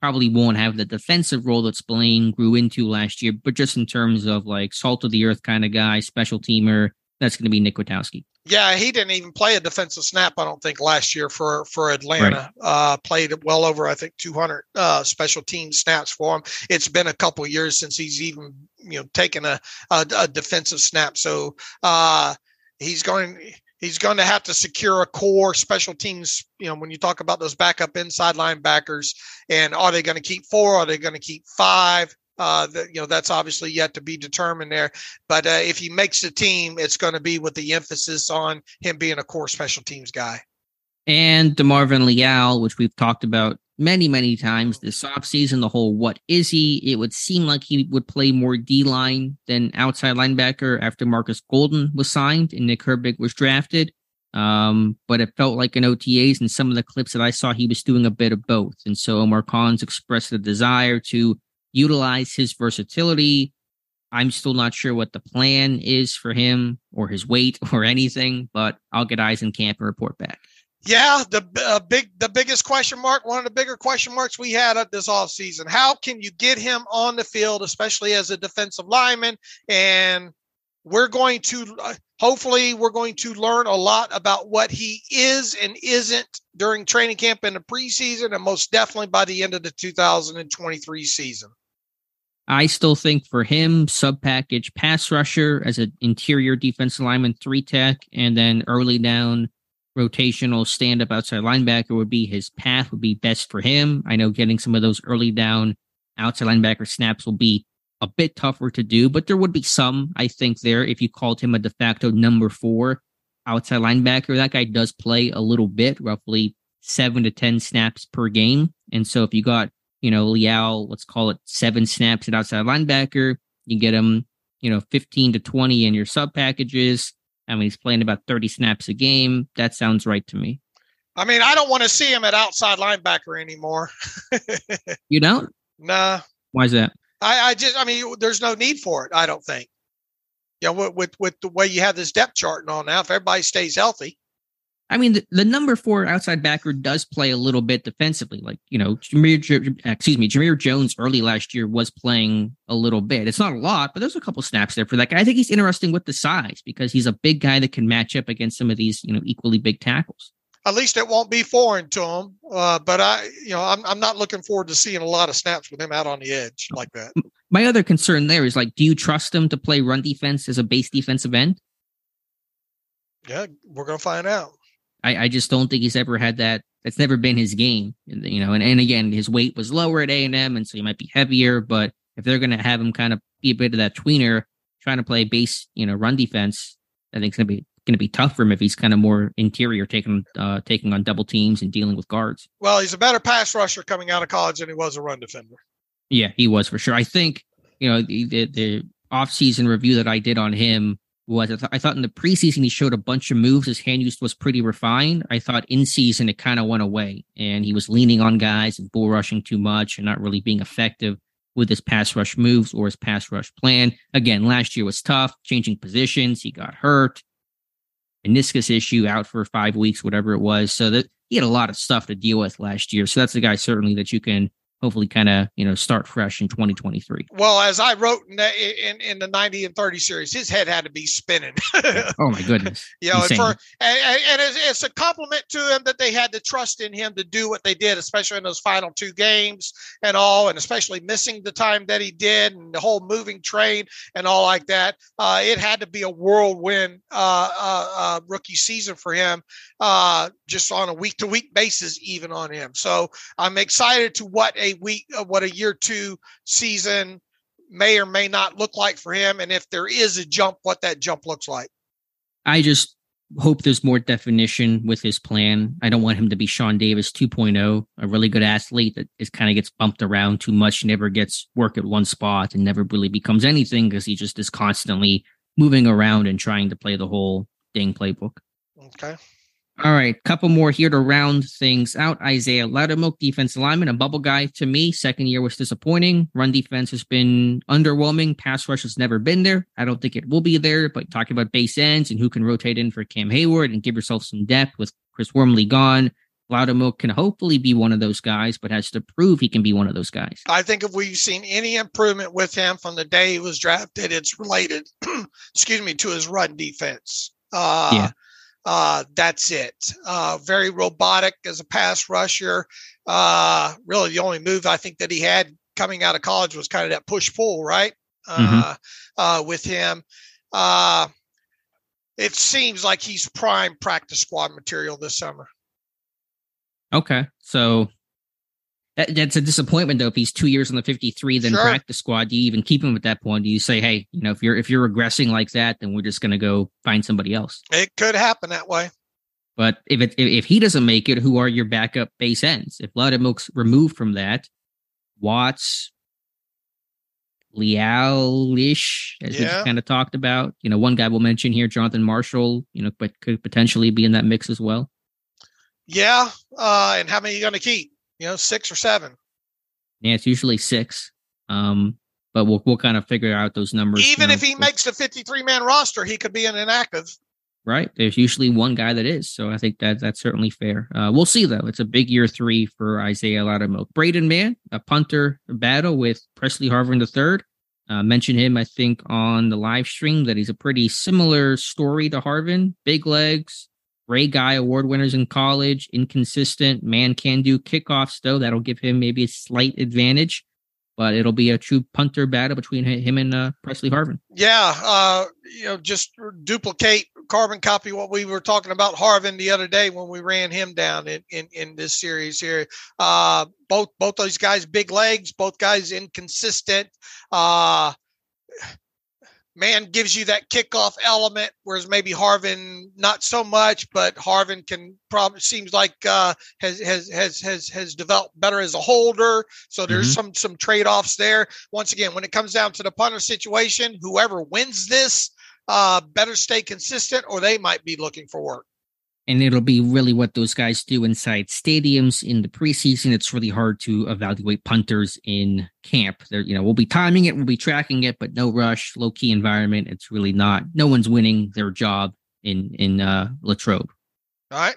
probably won't have the defensive role that Spillane grew into last year, but just in terms of like salt of the earth kind of guy, special teamer, that's going to be Nick Kwiatkoski. Yeah, he didn't even play a defensive snap. I don't think last year for for Atlanta. Right. Uh, played well over I think 200 uh, special team snaps for him. It's been a couple years since he's even you know taken a a, a defensive snap. So uh, he's going he's going to have to secure a core special teams. You know, when you talk about those backup inside linebackers, and are they going to keep four? Are they going to keep five? Uh, that you know that's obviously yet to be determined there. But uh, if he makes the team, it's going to be with the emphasis on him being a core special teams guy. And DeMarvin Leal, which we've talked about many, many times this offseason, the whole what is he? It would seem like he would play more D line than outside linebacker after Marcus Golden was signed and Nick Herbig was drafted. Um, but it felt like in OTAs and some of the clips that I saw, he was doing a bit of both. And so Omar Collins expressed a desire to utilize his versatility. I'm still not sure what the plan is for him or his weight or anything, but I'll get eyes in camp and report back. Yeah, the uh, big, the biggest question mark, one of the bigger question marks we had at this offseason. How can you get him on the field, especially as a defensive lineman? And we're going to, uh, hopefully, we're going to learn a lot about what he is and isn't during training camp in the preseason, and most definitely by the end of the 2023 season. I still think for him, sub package pass rusher as an interior defense lineman, three tech, and then early down rotational stand up outside linebacker would be his path, would be best for him. I know getting some of those early down outside linebacker snaps will be a bit tougher to do, but there would be some, I think, there if you called him a de facto number four outside linebacker. That guy does play a little bit, roughly seven to 10 snaps per game. And so if you got you know, Leal, let's call it seven snaps at outside linebacker. You get him, you know, 15 to 20 in your sub packages. I mean, he's playing about 30 snaps a game. That sounds right to me. I mean, I don't want to see him at outside linebacker anymore. you don't? Nah. Why is that? I, I just, I mean, there's no need for it. I don't think. You know, with, with, with the way you have this depth chart and all now, if everybody stays healthy, I mean, the, the, number four outside backer does play a little bit defensively. Like, you know, Jamir, excuse me, Jamir Jones early last year was playing a little bit. It's not a lot, but there's a couple snaps there for that guy. I think he's interesting with the size because he's a big guy that can match up against some of these, you know, equally big tackles. At least it won't be foreign to him. Uh, but I, you know, I'm, I'm not looking forward to seeing a lot of snaps with him out on the edge like that. My other concern there is like, do you trust him to play run defense as a base defensive end? Yeah, we're going to find out. I, I just don't think he's ever had that. That's never been his game, you know. And, and again, his weight was lower at A and M, and so he might be heavier. But if they're going to have him kind of be a bit of that tweener, trying to play base, you know, run defense, I think it's going to be going to be tough for him if he's kind of more interior, taking uh, taking on double teams and dealing with guards. Well, he's a better pass rusher coming out of college than he was a run defender. Yeah, he was for sure. I think you know the the, the off season review that I did on him was I, th- I, thought in the preseason he showed a bunch of moves. His hand use was pretty refined. I thought in season it kind of went away, and he was leaning on guys and bull rushing too much and not really being effective with his pass rush moves or his pass rush plan. Again, last year was tough, changing positions. He got hurt, meniscus issue out for five weeks, whatever it was. So that he had a lot of stuff to deal with last year. So that's a guy certainly that you can hopefully kind of you know start fresh in 2023 well as i wrote in the, in, in the 90 and 30 series his head had to be spinning. Oh my goodness. You know and, for, and, and it's, it's, a compliment to him that they had the trust in him to do what they did especially in those final two games and all and especially missing the time that he did and the whole moving train and all like that. Uh, it had to be a whirlwind uh, uh, uh rookie season for him uh, just on a week to week basis even on him. So i'm excited to what a week, uh, what a year two season may or may not look like for him, and if there is a jump, what that jump looks like. I just hope there's more definition with his plan. I don't want him to be Sean Davis 2.0, a really good athlete that is kind of gets bumped around too much, never gets work at one spot, and never really becomes anything because he just is constantly moving around and trying to play the whole dang playbook. Okay. All right, couple more here to round things out. Isaiahh Loudermilk, defense lineman, a bubble guy to me. Second year was disappointing. Run defense has been underwhelming. Pass rush has never been there. I don't think it will be there. But talking about base ends and who can rotate in for Cam Heyward and give yourself some depth with Chris Wormley gone, Loudermilk can hopefully be one of those guys, but has to prove he can be one of those guys. I think if we've seen any improvement with him from the day he was drafted, it's related, excuse me, to his run defense. Uh, yeah. Uh, that's it. Uh, very robotic as a pass rusher. Uh, really, the only move I think that he had coming out of college was kind of that push pull, right? Mm-hmm. Uh, uh, with him. Uh, it seems like he's prime practice squad material this summer. Okay. So that, that's a disappointment though. If he's two years on the 53, then sure. practice squad, do you even keep him at that point? Do you say, hey, you know, if you're if you're regressing like that, then we're just gonna go find somebody else? It could happen that way. But if it if he doesn't make it, who are your backup base ends? If Loudermilk's removed from that, Watts, Leal-ish, as yeah. we kind of talked about. You know, one guy we'll mention here, Jonathan Marshall, you know, but could potentially be in that mix as well. Yeah. Uh, and how many are you going to keep? You know, six or seven? Yeah, it's usually six. Um, but we'll we'll kind of figure out those numbers. Even you know, if he makes the 53 man roster, he could be an inactive. Right. There's usually one guy that is. So I think that that's certainly fair. Uh, we'll see though. It's a big year three for Isaiahh Loudermilk. Braden Mann, a punter battle with Presley Harvin III. Uh, mentioned him, I think, on the live stream that he's a pretty similar story to Harvin. Big legs, Ray Guy award winners in college, inconsistent, Mann can do kickoffs, though. That'll give him maybe a slight advantage, but it'll be a true punter battle between him and uh, Presley Harvin. Yeah. Uh, you know, just duplicate, carbon copy what we were talking about Harvin the other day when we ran him down in, in, in this series here. Uh, both, both those guys, big legs, both guys inconsistent. Uh, Mann gives you that kickoff element, whereas maybe Harvin not so much. But Harvin can probably seems like uh, has has has has has developed better as a holder. So there's mm-hmm. some some trade offs there. Once again, when it comes down to the punter situation, whoever wins this uh, better stay consistent, or they might be looking for work and it'll be really what those guys do inside stadiums in the preseason. It's really hard to evaluate punters in camp. There, you know, we'll be timing it, we'll be tracking it, but no rush, low key environment. It's really not. No one's winning their job in in uh, Latrobe. All right.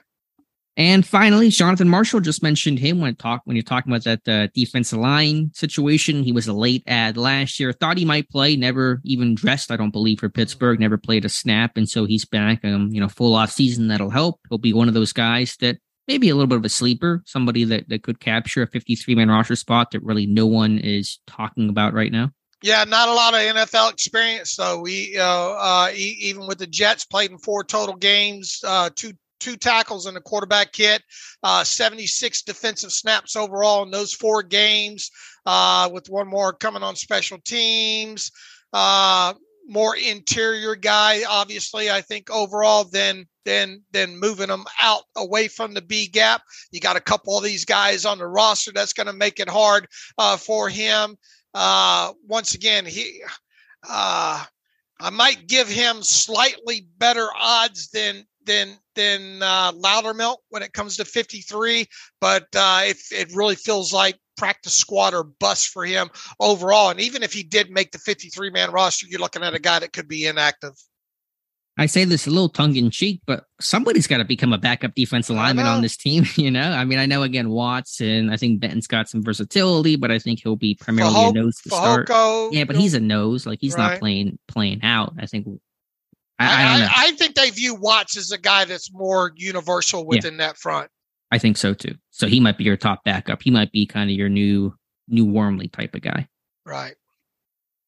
And finally, Jonathan Marshall just mentioned him when talk when you're talking about that uh, defensive line situation. He was a late ad last year. Thought he might play. Never even dressed. I don't believe for Pittsburgh. Never played a snap, and so he's back. Um, you know, full off season. That'll help. He'll be one of those guys that maybe a little bit of a sleeper. Somebody that that could capture a 53 man roster spot that really no one is talking about right now. Yeah, not a lot of NFL experience though. We, uh, uh, even with the Jets, played in four total games, uh, two two tackles in the quarterback kit, uh, 76 defensive snaps overall in those four games, uh, with one more coming on special teams. Uh, more interior guy, obviously, I think overall than than than moving them out away from the B gap. You got a couple of these guys on the roster that's going to make it hard uh, for him. Uh, once again, he. Uh, I might give him slightly better odds than than than uh, Loudermilk when it comes to 53, but uh, it, it really feels like practice squad or bust for him overall. And even if he did make the 53 man roster, you're looking at a guy that could be inactive. I say this a little tongue in cheek, but somebody's got to become a backup defensive lineman on this team. You know, I mean, I know again Watson. I think Benton's got some versatility, but I think he'll be primarily a nose to start. Yeah, but he's a nose. Like he's right. not playing playing out. I think I, I, I, think they view Watts as a guy that's more universal within yeah. that front. I think so too. So he might be your top backup. He might be kind of your new new Wormley type of guy. Right.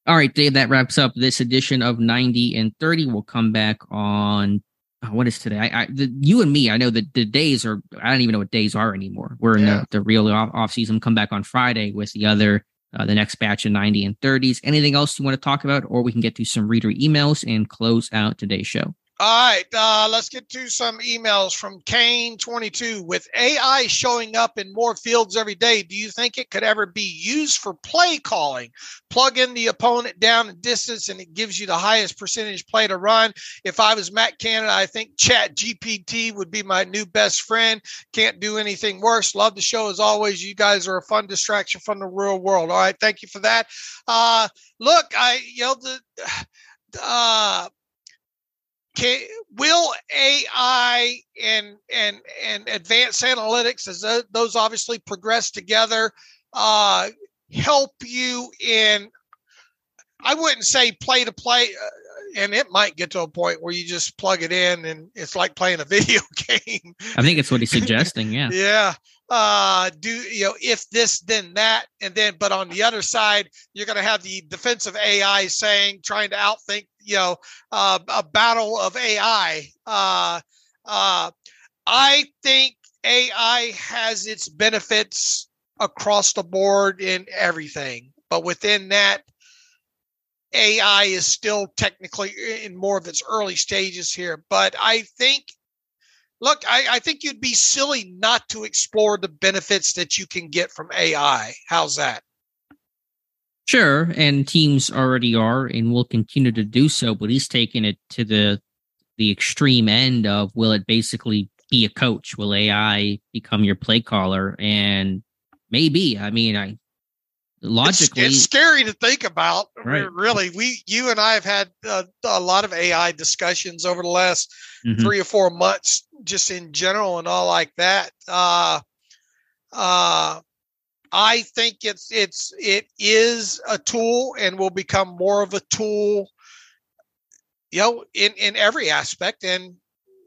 All right, Dave. That wraps up this edition of ninety and thirty. We'll come back on oh, what is today? I, I the, you and me. I know that the days are. I don't even know what days are anymore. We're in the, the real off, off season. Come back on Friday with the other uh, the next batch of 90 and 30s. Anything else you want to talk about, or we can get to some reader emails and close out today's show. All right, uh, let's get to some emails from Kane22. With AI showing up in more fields every day, do you think it could ever be used for play calling? Plug in the opponent down in distance and it gives you the highest percentage play to run. If I was Matt Canada, I think Chat GPT would be my new best friend. Can't do anything worse. Love the show as always. You guys are a fun distraction from the real world. All right, thank you for that. Uh, look, I you know the. Uh, can, will AI and and and advanced analytics, as those obviously progress together, uh, help you in? I wouldn't say play to play, uh, and it might get to a point where you just plug it in and it's like playing a video game. I think it's what he's suggesting. Yeah. yeah. Uh, do you know if this then that and then but on the other side you're going to have the defensive AI saying trying to outthink you know uh, a battle of AI. Uh, uh, I think AI has its benefits across the board in everything, but within that, AI is still technically in more of its early stages here. But I think, look, I, I think you'd be silly not to explore the benefits that you can get from AI. How's that? Sure, and teams already are and will continue to do so, but he's taking it to the the extreme end of will it basically be a coach? Will AI become your play caller? And maybe. I mean, I logically it's, it's scary to think about. Right. Really, we you and I have had uh, a lot of AI discussions over the last mm-hmm. three or four months, just in general and all like that. Uh, uh, I think it's it's it is a tool and will become more of a tool, you know, in in every aspect. And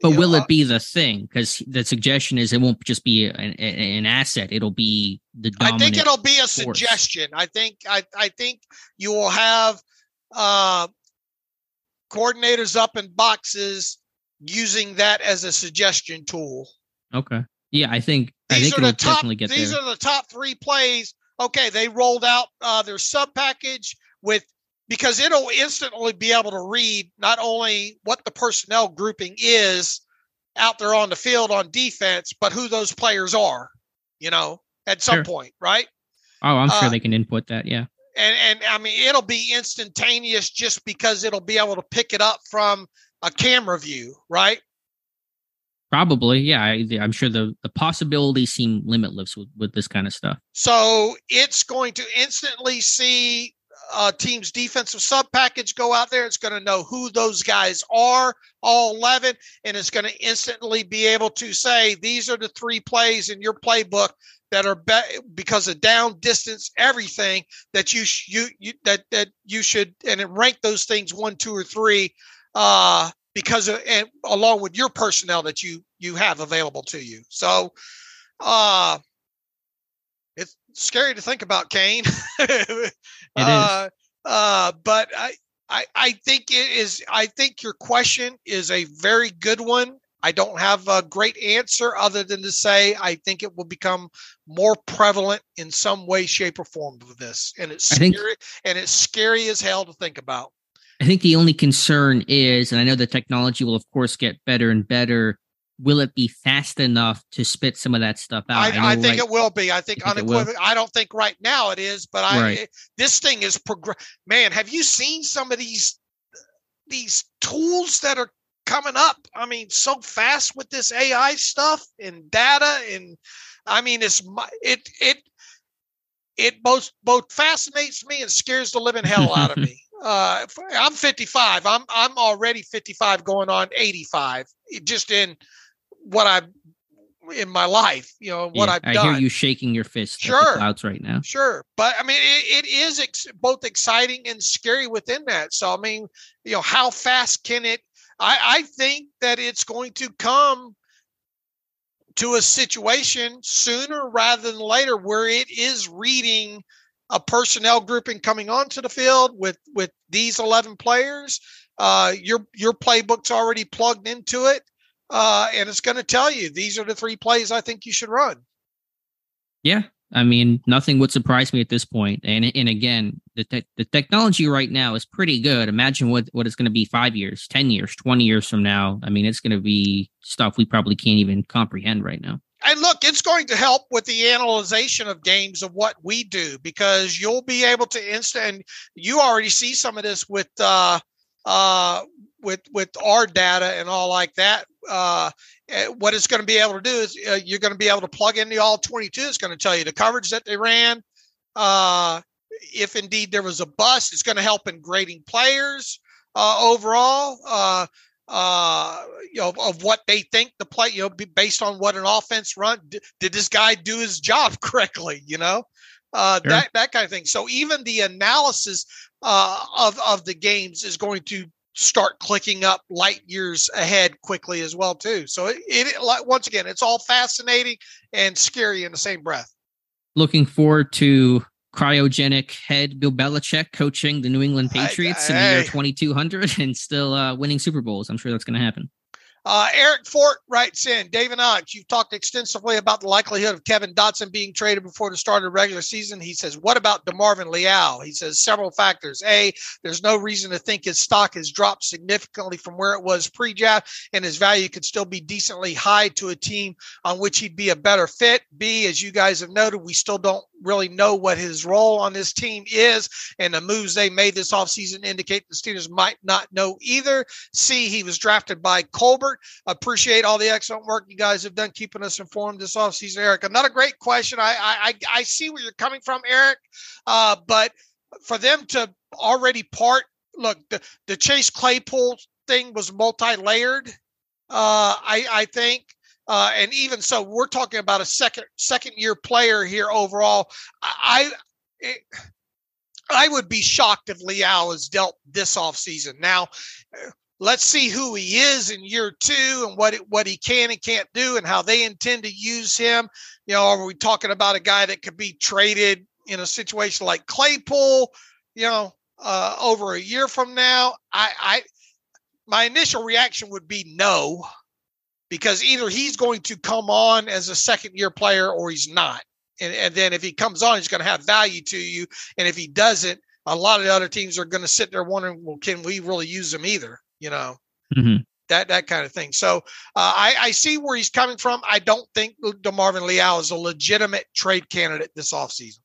but will know, it be the thing? Because the suggestion is it won't just be an, an asset; it'll be the. I think it'll be a force. suggestion. I think I I think you will have uh, coordinators up in boxes using that as a suggestion tool. Okay. Yeah, I think these I think are the top. these there. are the top three plays. Okay, they rolled out uh, their sub package with because it'll instantly be able to read not only what the personnel grouping is out there on the field on defense, but who those players are. You know, at some sure. point, right? Oh, I'm sure uh, they can input that. Yeah. And and I mean, it'll be instantaneous just because it'll be able to pick it up from a camera view, right? Probably, yeah. I, am sure the the possibilities seem limitless with, with this kind of stuff. So it's going to instantly see a team's defensive sub package go out there. It's going to know who those guys are, all 11, and it's going to instantly be able to say these are the three plays in your playbook that are be- because of down distance, everything that you, sh- you you that that you should and rank those things one, two, or three. Uh, because of, and along with your personnel that you you have available to you. So uh it's scary to think about Kane. it uh, is. Uh, but I, I I think it is I think your question is a very good one. I don't have a great answer other than to say I think it will become more prevalent in some way, shape, or form of this. And it's scary think, and it's scary as hell to think about. I think the only concern is, and I know the technology will, of course, get better and better. Will it be fast enough to spit some of that stuff out? I, I, I think right, it will be. I think, unequivocally. I don't think right now it is, but I right. this thing is progress. Man, have you seen some of these these tools that are coming up? I mean, so fast with this AI stuff and data, and I mean, it's it it it both both fascinates me and scares the living hell out of me uh, I'm 55. I'm I'm already 55, going on 85. Just in what I've in my life, you know, what yeah, I've done. I hear you shaking your fist sure. clouds right now. Sure, but I mean, it, it is ex- both exciting and scary within that. So I mean, you know, how fast can it? I I think that it's going to come to a situation sooner rather than later where it is reading a personnel grouping coming onto the field with with these 11 players. Uh, your your playbook's already plugged into it. Uh, and it's going to tell you these are the three plays i think you should run. Yeah i mean nothing would surprise me at this point and and again the, te- the technology right now is pretty good imagine what what it's going to be five years 10 years 20 years from now i mean it's going to be stuff we probably can't even comprehend right now and look, it's going to help with the analyzation of games of what we do because you'll be able to instant. And you already see some of this with uh, uh, with with our data and all like that. Uh, what it's going to be able to do is uh, you're going to be able to plug in the all 22. It's going to tell you the coverage that they ran. Uh, if indeed there was a bust, it's going to help in grading players uh, overall. Uh, uh, you know, of what they think the play, you know, based on what an offense run. Did, did this guy do his job correctly? You know, uh, sure. that that kind of thing. So even the analysis uh, of of the games is going to start clicking up light years ahead quickly as well too. So it, it once again, it's all fascinating and scary in the same breath. Looking forward to cryogenic head Bill Belichick coaching the New England Patriots I, I, in the year 2200 and still uh, winning Super Bowls. I'm sure that's going to happen. Uh, Eric Fort writes in, David Knox, you've talked extensively about the likelihood of Kevin Dotson being traded before the start of the regular season. He says, what about DeMarvin Leal? He says several factors. A, there's no reason to think his stock has dropped significantly from where it was pre-draft and his value could still be decently high to a team on which he'd be a better fit. B, as you guys have noted, we still don't really know what his role on this team is and the moves they made this offseason indicate the Steelers might not know either. C, he was drafted by Colbert Appreciate all the excellent work you guys have done keeping us informed this offseason, Eric. Another great question. I I I see where you're coming from, Eric. Uh, but for them to already part, look, the, the Chase Claypool thing was multi-layered. Uh, I I think. Uh, and even so, we're talking about a second second year player here overall. I, it, I would be shocked if Leal is dealt this offseason. Now, let's see who he is in year two and what it, what he can and can't do and how they intend to use him. You know, are we talking about a guy that could be traded in a situation like Claypool? You know, uh, over a year from now, I, I my initial reaction would be no, because either he's going to come on as a second year player or he's not. And, and then if he comes on, he's going to have value to you. And if he doesn't, a lot of the other teams are going to sit there wondering, well, can we really use him either? You know, mm-hmm. that that kind of thing. So uh, I, I see where he's coming from. I don't think DeMarvin Leal is a legitimate trade candidate this offseason.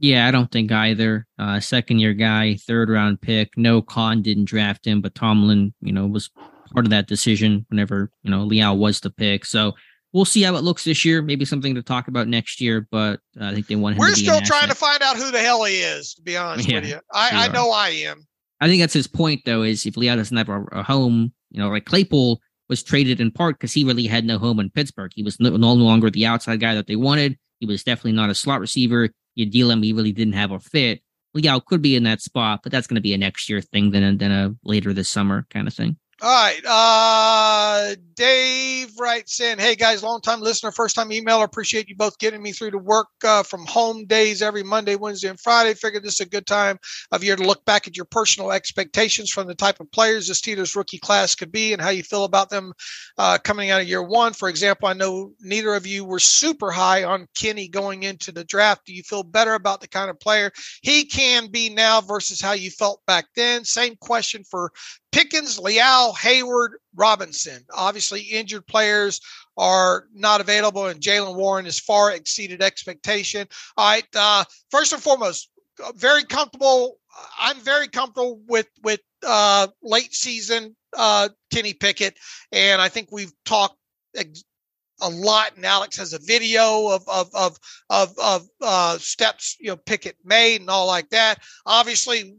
Yeah, I don't think either. Uh, second year guy, third round pick. No, Khan didn't draft him, but Tomlin, you know, was part of that decision whenever you know Leal was the pick. So we'll see how it looks this year. Maybe something to talk about next year, but I think they want him. We're still trying to find out who the hell he is. To be honest yeah, with you, I, I know I am. I think that's his point, though, is if Leal doesn't have a, a home, you know, like Claypool was traded in part because he really had no home in Pittsburgh. He was no, no, longer the outside guy that they wanted. He was definitely not a slot receiver. You deal him, he really didn't have a fit. Leal could be in that spot, but that's going to be a next year thing than than a later this summer kind of thing. All right. Uh, Dave writes in, Hey guys, long time listener, first time emailer. Appreciate you both getting me through to work uh, from home days every Monday, Wednesday, and Friday. Figured this is a good time of year to look back at your personal expectations from the type of players this Steelers rookie class could be and how you feel about them uh, coming out of year one. For example, I know neither of you were super high on Kenny going into the draft. Do you feel better about the kind of player he can be now versus how you felt back then? Same question for Pickens, Leal, Heyward, Robinson. Obviously, injured players are not available, and Jaylen Warren has far exceeded expectation. All right. Uh, first and foremost, uh, very comfortable. I'm very comfortable with with uh, late season uh, Kenny Pickett, and I think we've talked a lot. And Alex has a video of of of of, of uh, steps you know Pickett made and all like that. Obviously,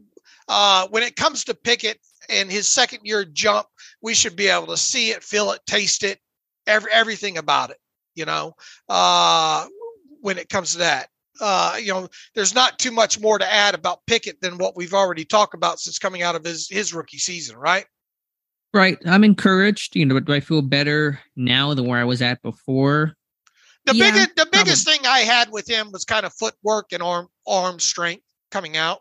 uh, when it comes to Pickett, and his second year jump, we should be able to see it, feel it, taste it, every, everything about it, you know, uh, when it comes to that. Uh, you know, there's not too much more to add about Pickett than what we've already talked about since coming out of his, his rookie season, right? Right. I'm encouraged. You know, do I feel better now than where I was at before? The yeah, biggest the biggest probably. thing I had with him was kind of footwork and arm arm strength coming out.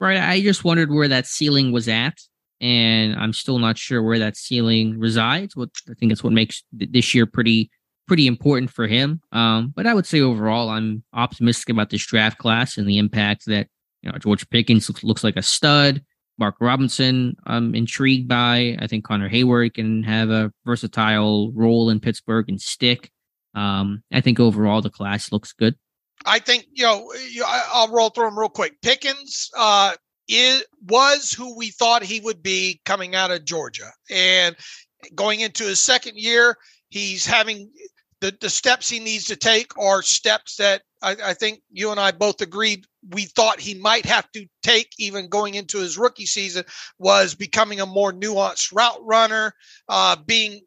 Right. I just wondered where that ceiling was at. And I'm still not sure where that ceiling resides. What I think that's what makes this year pretty pretty important for him. Um, but I would say overall, I'm optimistic about this draft class and the impact that you know George Pickens looks, looks like a stud. Mark Robinson, I'm intrigued by. I think Connor Heyward can have a versatile role in Pittsburgh and stick. Um, I think overall the class looks good. I think you know I'll roll through them real quick. Pickens uh, is was who we thought he would be coming out of Georgia, and going into his second year, he's having the the steps he needs to take are steps that I, I, think you and I both agreed we thought he might have to take even going into his rookie season was becoming a more nuanced route runner, uh, being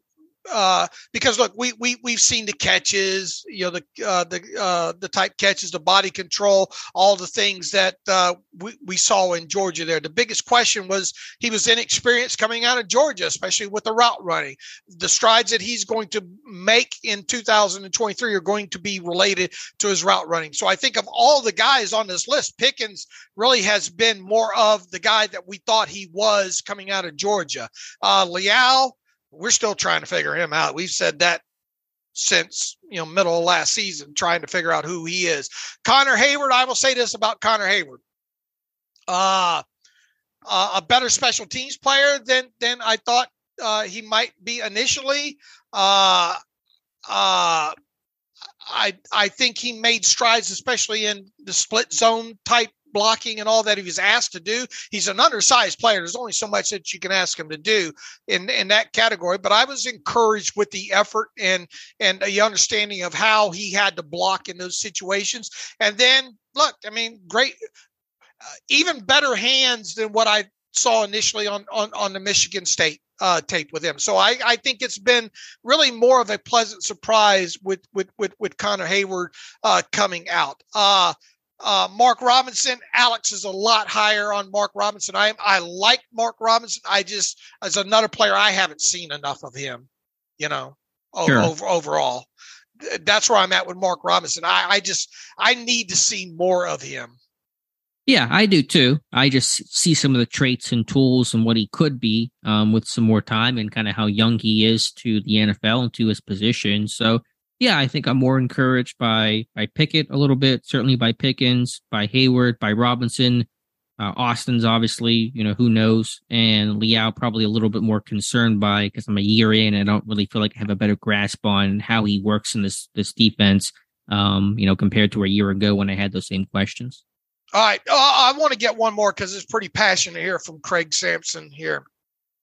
uh, because look, we we we've seen the catches, you know, the uh, the uh, the type catches, the body control, all the things that uh, we we saw in Georgia. There, the biggest question was he was inexperienced coming out of Georgia, especially with the route running. The strides that he's going to make in 2023 are going to be related to his route running. So I think of all the guys on this list, Pickens really has been more of the guy that we thought he was coming out of Georgia. Uh, Leal we're still trying to figure him out. We've said that since you know middle of last season, trying to figure out who he is. Connor Heyward. I will say this about Connor Heyward. Uh, uh, a better special teams player than than I thought uh, he might be initially. Uh, uh, I I think he made strides, especially in the split zone type blocking and all that he was asked to do. He's an undersized player. There's only so much that you can ask him to do in, in that category. But I was encouraged with the effort and and the understanding of how he had to block in those situations. And then look, I mean, great, uh, even better hands than what I saw initially on on on the Michigan State uh, tape with him. So I, I think it's been really more of a pleasant surprise with with with, with Connor Heyward uh, coming out. Uh, uh, Mark Robinson, Alex is a lot higher on Mark Robinson. I I like Mark Robinson. I just as another player, I haven't seen enough of him. You know, sure. over, overall, that's where I'm at with Mark Robinson. I, I just I need to see more of him. Yeah, I do too. I just see some of the traits and tools and what he could be um, with some more time and kind of how young he is to the NFL and to his position. So yeah, I think I'm more encouraged by by Pickett a little bit, certainly by Pickens, by Heyward, by Robinson. Uh, Austin's obviously, you know, who knows, and Leal probably a little bit more concerned by because I'm a year in and I don't really feel like I have a better grasp on how he works in this this defense, um, you know, compared to a year ago when I had those same questions. All right, uh, I want to get one more because it's pretty passionate here from Craig Sampson here.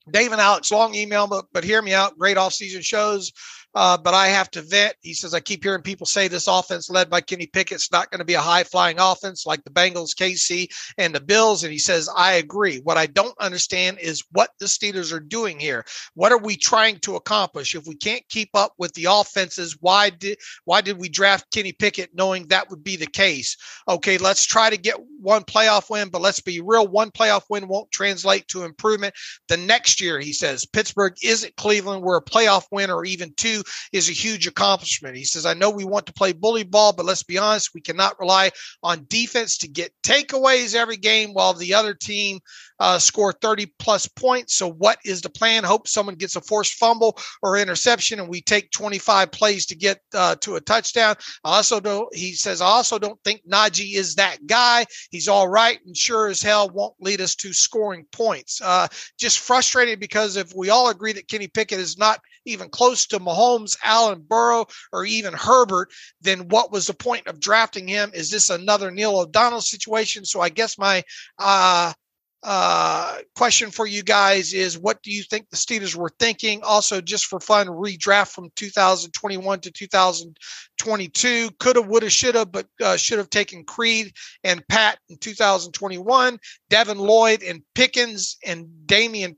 Dave and Alex, long email, but but hear me out. Great off-season shows uh, but I have to vet. He says, I keep hearing people say this offense led by Kenny Pickett's not going to be a high flying offense like the Bengals, KC, and the Bills. And he says, I agree. What I don't understand is what the Steelers are doing here. What are we trying to accomplish? If we can't keep up with the offenses, why did why did we draft Kenny Pickett knowing that would be the case? Okay, let's try to get one playoff win, but let's be real. One playoff win won't translate to improvement. The next year, he says, Pittsburgh isn't Cleveland, we're a playoff win or even two is a huge accomplishment. He says, I know we want to play bully ball, but let's be honest, we cannot rely on defense to get takeaways every game while the other team uh, score 30 plus points. So, what is the plan? Hope someone gets a forced fumble or interception, and we take 25 plays to get uh, to a touchdown. I also don't. He says, I also don't think Najee is that guy. He's all right, and sure as hell won't lead us to scoring points. Uh, just frustrated because if we all agree that Kenny Pickett is not even close to Mahomes, Allen, Burrow, or even Herbert, then what was the point of drafting him? Is this another Neil O'Donnell situation? So I guess my uh, uh, question for you guys is what do you think the Steelers were thinking? Also, just for fun, redraft from 2021 to 2022. Coulda, woulda, shoulda, but uh, should have taken Creed and Pat in 2021, Devin Lloyd and Pickens and Dameon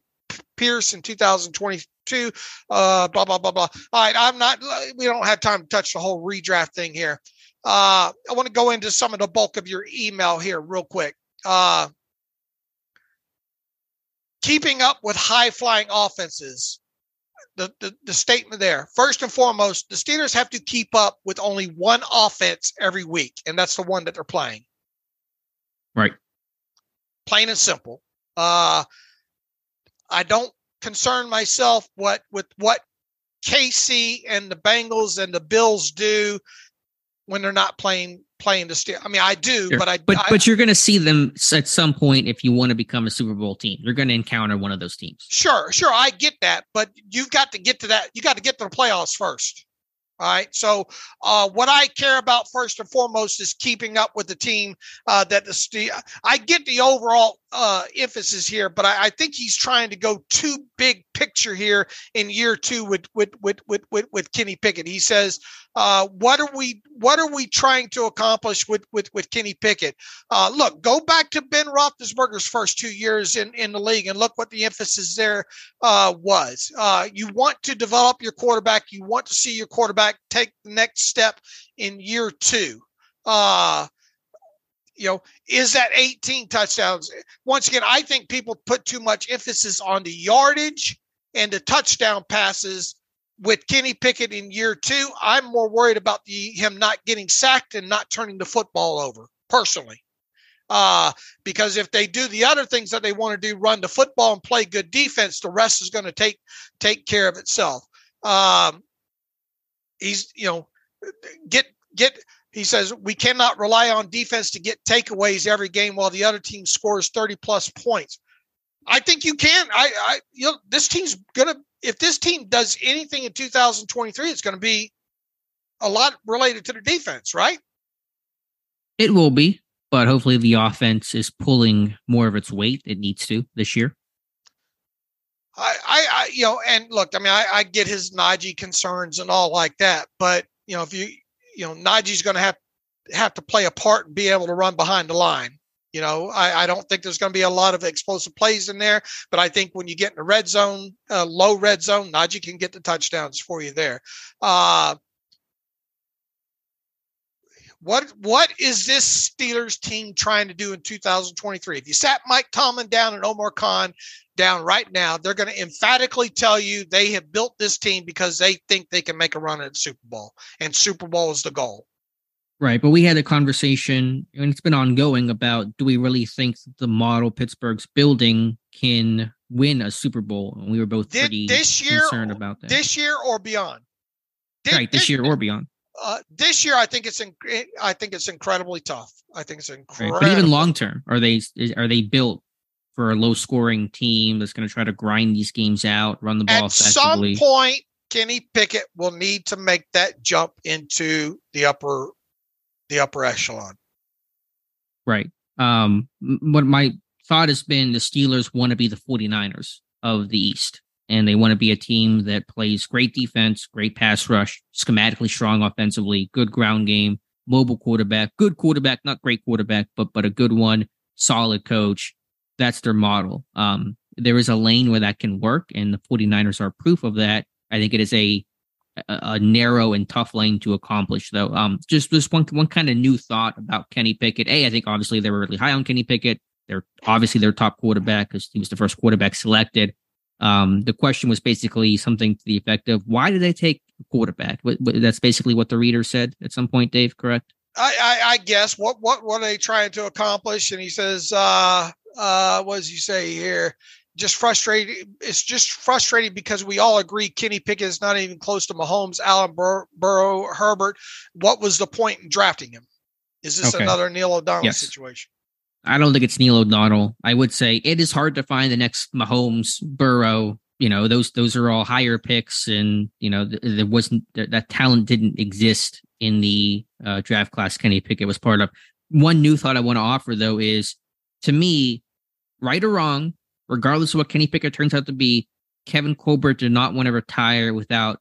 Pierce in 2022. Uh, blah blah blah blah. All right, I'm not. We don't have time to touch the whole redraft thing here. Uh, I want to go into some of the bulk of your email here real quick. Uh, keeping up with high flying offenses. The, the, the statement there. First and foremost, the Steelers have to keep up with only one offense every week, and that's the one that they're playing. Right. Plain and simple. Uh, I don't concern myself what with what KC and the Bengals and the Bills do when they're not playing playing the steer. I mean, I do, sure. but I but I, but you're going to see them at some point if you want to become a Super Bowl team. You're going to encounter one of those teams. Sure, sure, I get that, but you've got to get to that. You got to get to the playoffs first. All right. So, uh, what I care about first and foremost is keeping up with the team uh, that the Steel. I get the overall uh, emphasis here, but I, I, think he's trying to go too big picture here in year two with with with with with, with Kenny Pickett. He says, uh, "What are we What are we trying to accomplish with with with Kenny Pickett? Uh, look, go back to Ben Roethlisberger's first two years in in the league and look what the emphasis there uh, was. Uh, you want to develop your quarterback. You want to see your quarterback take the next step in year two. Uh, you know, is that 18 touchdowns? Once again, I think people put too much emphasis on the yardage and the touchdown passes with Kenny Pickett in year two. I'm more worried about the him not getting sacked and not turning the football over personally. Uh, because if they do the other things that they want to do, run the football and play good defense, the rest is going to take take care of itself. Um, he's you know get get he says we cannot rely on defense to get takeaways every game while the other team scores 30 plus points. I think you can. I, I you know, this team's gonna if this team does anything in 2023, it's gonna be a lot related to the defense, right? It will be, but hopefully the offense is pulling more of its weight. It needs to this year. I, I, I you know, and look, I mean, I, I get his Najee concerns and all like that, but you know, if you you know, Najee's going to have have to play a part and be able to run behind the line. You know, I, I don't think there's going to be a lot of explosive plays in there, but I think when you get in the red zone, uh, low red zone, Najee can get the touchdowns for you there. Uh, what what is this Steelers team trying to do in 2023? If you sat Mike Tomlin down and Omar Khan down right now, they're going to emphatically tell you they have built this team because they think they can make a run at the Super Bowl, and Super Bowl is the goal. Right, but we had a conversation, and it's been ongoing about do we really think the model Pittsburgh's building can win a Super Bowl? And we were both Did, pretty this year, concerned about that. This year or beyond? Did, right, this, this year or beyond. Uh, this year, I think it's in, I think it's incredibly tough. I think it's incredible. Right. But even long term, are they are they built for a low scoring team that's going to try to grind these games out, run the ball At some point, Kenny Pickett will need to make that jump into the upper the upper echelon. Right. Um, what my thought has been the Steelers want to be the 49ers of the East and they want to be a team that plays great defense, great pass rush, schematically strong offensively, good ground game, mobile quarterback, good quarterback, not great quarterback, but but a good one, solid coach. That's their model. Um, there is a lane where that can work, and the 49ers are proof of that. I think it is a a, narrow and tough lane to accomplish, though. Um, just just one one kind of new thought about Kenny Pickett. A, I think obviously they were really high on Kenny Pickett. They're obviously their top quarterback because he was the first quarterback selected. Um, the question was basically something to the effect of why did they take a quarterback? That's basically what the reader said at some point, Dave, correct? I, I, I guess what, what, what are they trying to accomplish? And he says, uh, uh, what does he say here? Just frustrated. It's just frustrating because we all agree Kenny Pickett is not even close to Mahomes, Allen Bur- Burrow, Herbert. What was the point in drafting him? Is this okay. another Neil O'Donnell yes. situation? I don't think it's Neil O'Donnell. I would say it is hard to find the next Mahomes, Burrow. You know, those those are all higher picks, and you know there wasn't that talent didn't exist in the uh, draft class. Kenny Pickett was part of. One new thought I want to offer though is, to me, right or wrong, regardless of what Kenny Pickett turns out to be, Kevin Colbert did not want to retire without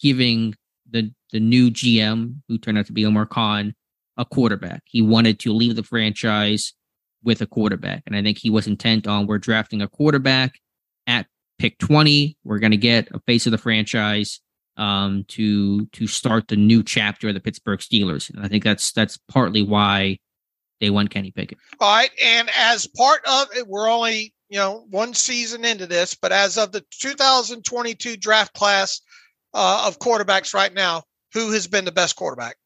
giving the the new GM, who turned out to be Omar Khan, a quarterback. He wanted to leave the franchise with a quarterback. And I think he was intent on we're drafting a quarterback at pick 20. We're going to get a face of the franchise um, to to start the new chapter of the Pittsburgh Steelers. And I think that's that's partly why they won Kenny Pickett. All right. And as part of it, we're only, you know, one season into this, but as of the 2022 draft class uh, of quarterbacks right now, who has been the best quarterback?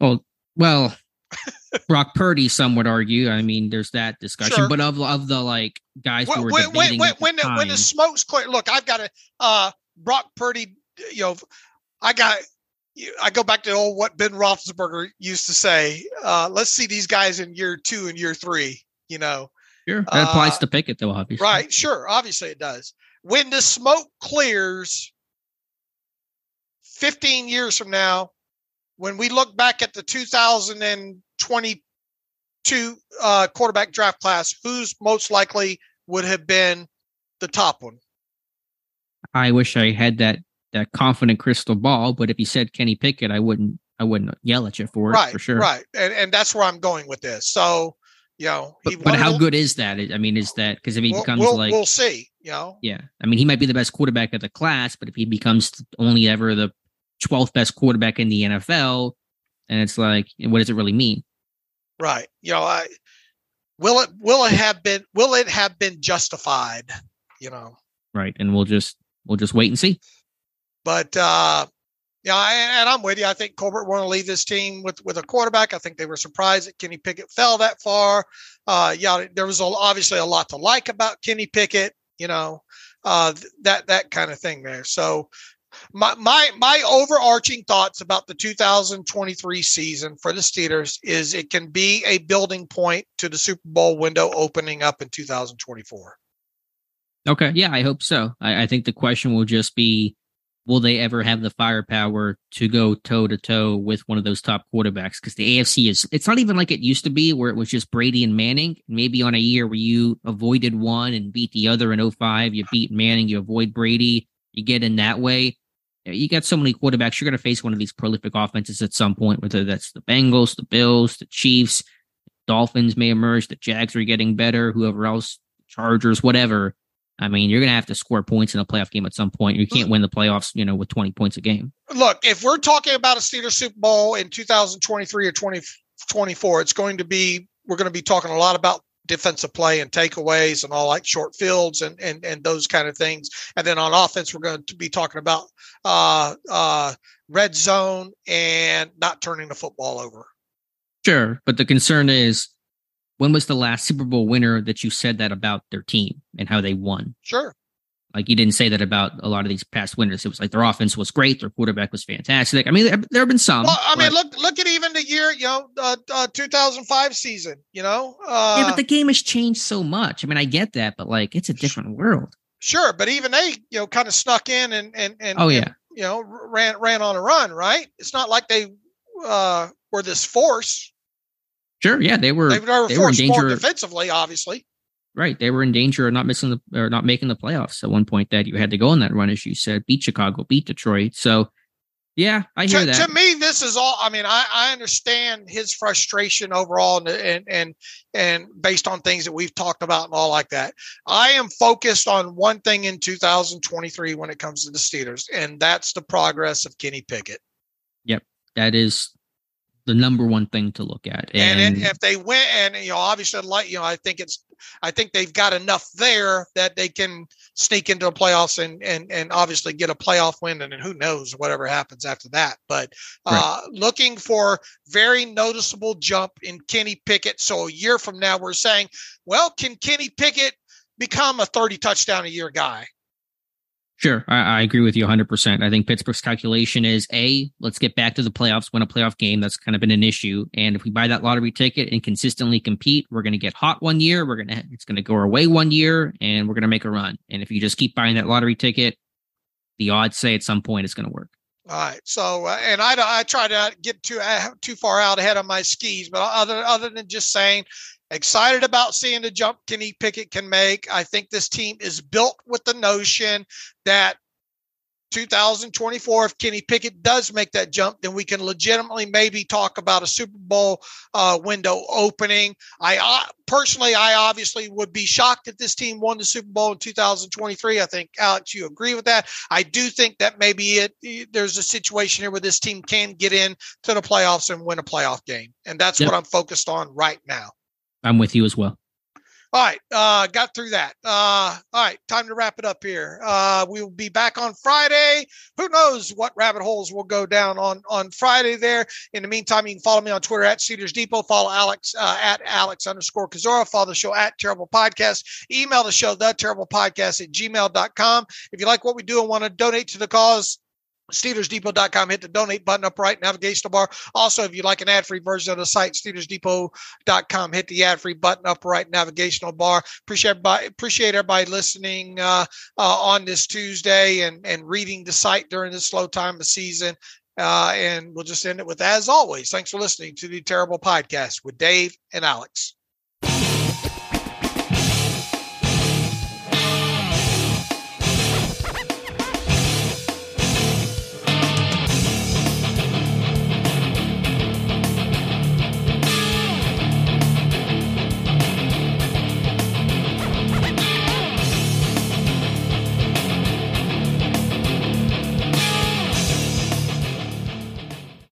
Well, well, Brock Purdy, some would argue. I mean, there's that discussion, sure. but of of the like guys when, who were when, debating when, when, the, when the smoke's clear. Look, I've got a uh, Brock Purdy. You know, I got. I go back to old what Ben Roethlisberger used to say. Uh, let's see these guys in year two and year three. You know, sure that applies uh, to Pickett though. Obviously, right? Sure, obviously it does. When the smoke clears, fifteen years from now, when we look back at the 2022 uh, quarterback draft class, who's most likely would have been the top one? I wish I had that that confident crystal ball, but if you said Kenny Pickett, I wouldn't I wouldn't yell at you for it right, for sure. Right. And and that's where I'm going with this. So, you know, but, but how good is that? I mean, is that because if he we'll, becomes we'll, like we'll see, you know. Yeah. I mean, he might be the best quarterback of the class, but if he becomes only ever the 12th best quarterback in the NFL, and it's like, what does it really mean? Right. You know, I will it will it have been will it have been justified? You know. Right. And we'll just we'll just wait and see. But uh yeah, and I'm with you. I think Colbert want to leave this team with with a quarterback. I think they were surprised that Kenny Pickett fell that far. Uh, yeah, there was a, obviously a lot to like about Kenny Pickett. You know, uh, that that kind of thing there. So my my my overarching thoughts about the 2023 season for the Steelers is it can be a building point to the Super Bowl window opening up in 2024. Okay, yeah, I hope so. I, I think the question will just be will they ever have the firepower to go toe to toe with one of those top quarterbacks? Because the AFC is, it's not even like it used to be where it was just Brady and Manning. Maybe on a year where you avoided one and beat the other in 05, you beat Manning, you avoid Brady, you get in that way. You got so many quarterbacks. You're going to face one of these prolific offenses at some point, whether that's the Bengals, the Bills, the Chiefs, Dolphins may emerge, the Jags are getting better, whoever else, Chargers, whatever. I mean, you're going to have to score points in a playoff game at some point. You can't win the playoffs, you know, with 20 points a game. Look, if we're talking about a Steelers Super Bowl in 2023 or 2024, it's going to be, we're going to be talking a lot about defensive play and takeaways and all like short fields and, and, and those kind of things. And then on offense, we're going to be talking about uh, uh, red zone and not turning the football over. Sure. But the concern is, when was the last Super Bowl winner that you said that about their team and how they won? Sure. Like you didn't say that about a lot of these past winners. It was like their offense was great, their quarterback was fantastic. I mean, there, there have been some. Well, I mean, look look at even the year, you know, uh, uh, 2005 season. You know. Uh, yeah, but the game has changed so much. I mean, I get that, but like, it's a different world. Sure, but even they, you know, kind of snuck in and and and oh yeah, and, you know, ran ran on a run. Right. It's not like they uh, were this force. Sure. Yeah, they were. They were, they were in danger defensively, obviously. Right. They were in danger of not missing the or not making the playoffs at one point. That you had to go on that run, as you said, beat Chicago, beat Detroit. So, yeah, I hear to, that. To me, this is all. I mean, I, I understand his frustration overall, and, and and and based on things that we've talked about and all like that. I am focused on one thing in 2023 when it comes to the Steelers, and that's the progress of Kenny Pickett. Yep, that is the number one thing to look at. And, and if they win, and you know, obviously, like you know, I think it's, I think they've got enough there that they can sneak into the playoffs and and and obviously get a playoff win, and then who knows whatever happens after that. But uh, right. looking for very noticeable jump in Kenny Pickett. So a year from now, we're saying, well, can Kenny Pickett become a thirty touchdown a year guy? Sure, I, I, agree with you 100%. I think Pittsburgh's calculation is A, let's get back to the playoffs, win a playoff game. That's kind of been an issue. And if we buy that lottery ticket and consistently compete, we're going to get hot one year. We're going to, it's going to go away one year and we're going to make a run. And if you just keep buying that lottery ticket, the odds say at some point it's going to work. All right. So, uh, and I, I try to get too uh, too far out ahead of my skis, but other other than just saying, excited about seeing the jump Kenny Pickett can make. I think this team is built with the notion that 2024, if Kenny Pickett does make that jump, then we can legitimately maybe talk about a Super Bowl uh, window opening. I uh, personally, I obviously would be shocked if this team won the Super Bowl in 2023. I think Alex, you agree with that. I do think that maybe it there's a situation here where this team can get in to the playoffs and win a playoff game, and that's yep. what I'm focused on right now. I'm with you as well. All right, uh, got through that. Uh, all right, time to wrap it up here. Uh, we will be back on Friday. Who knows what rabbit holes will go down on on Friday there. In the meantime, you can follow me on Twitter at Steelers Depot. Follow Alex uh, at Alex underscore Kozora. Follow the show at Terrible Podcast. Email the show, the Terrible Podcast at gmail.com. If you like what we do and want to donate to the cause, SteelersDepot.com. Hit the donate button up right navigational bar. Also, if you like an ad free version of the site, SteelersDepot.com. Hit the ad free button up right navigational bar. Appreciate everybody, appreciate everybody listening uh, uh, on this Tuesday and, and reading the site during this slow time of season. Uh, and we'll just end it with, as always, thanks for listening to the Terrible Podcast with Dave and Alex.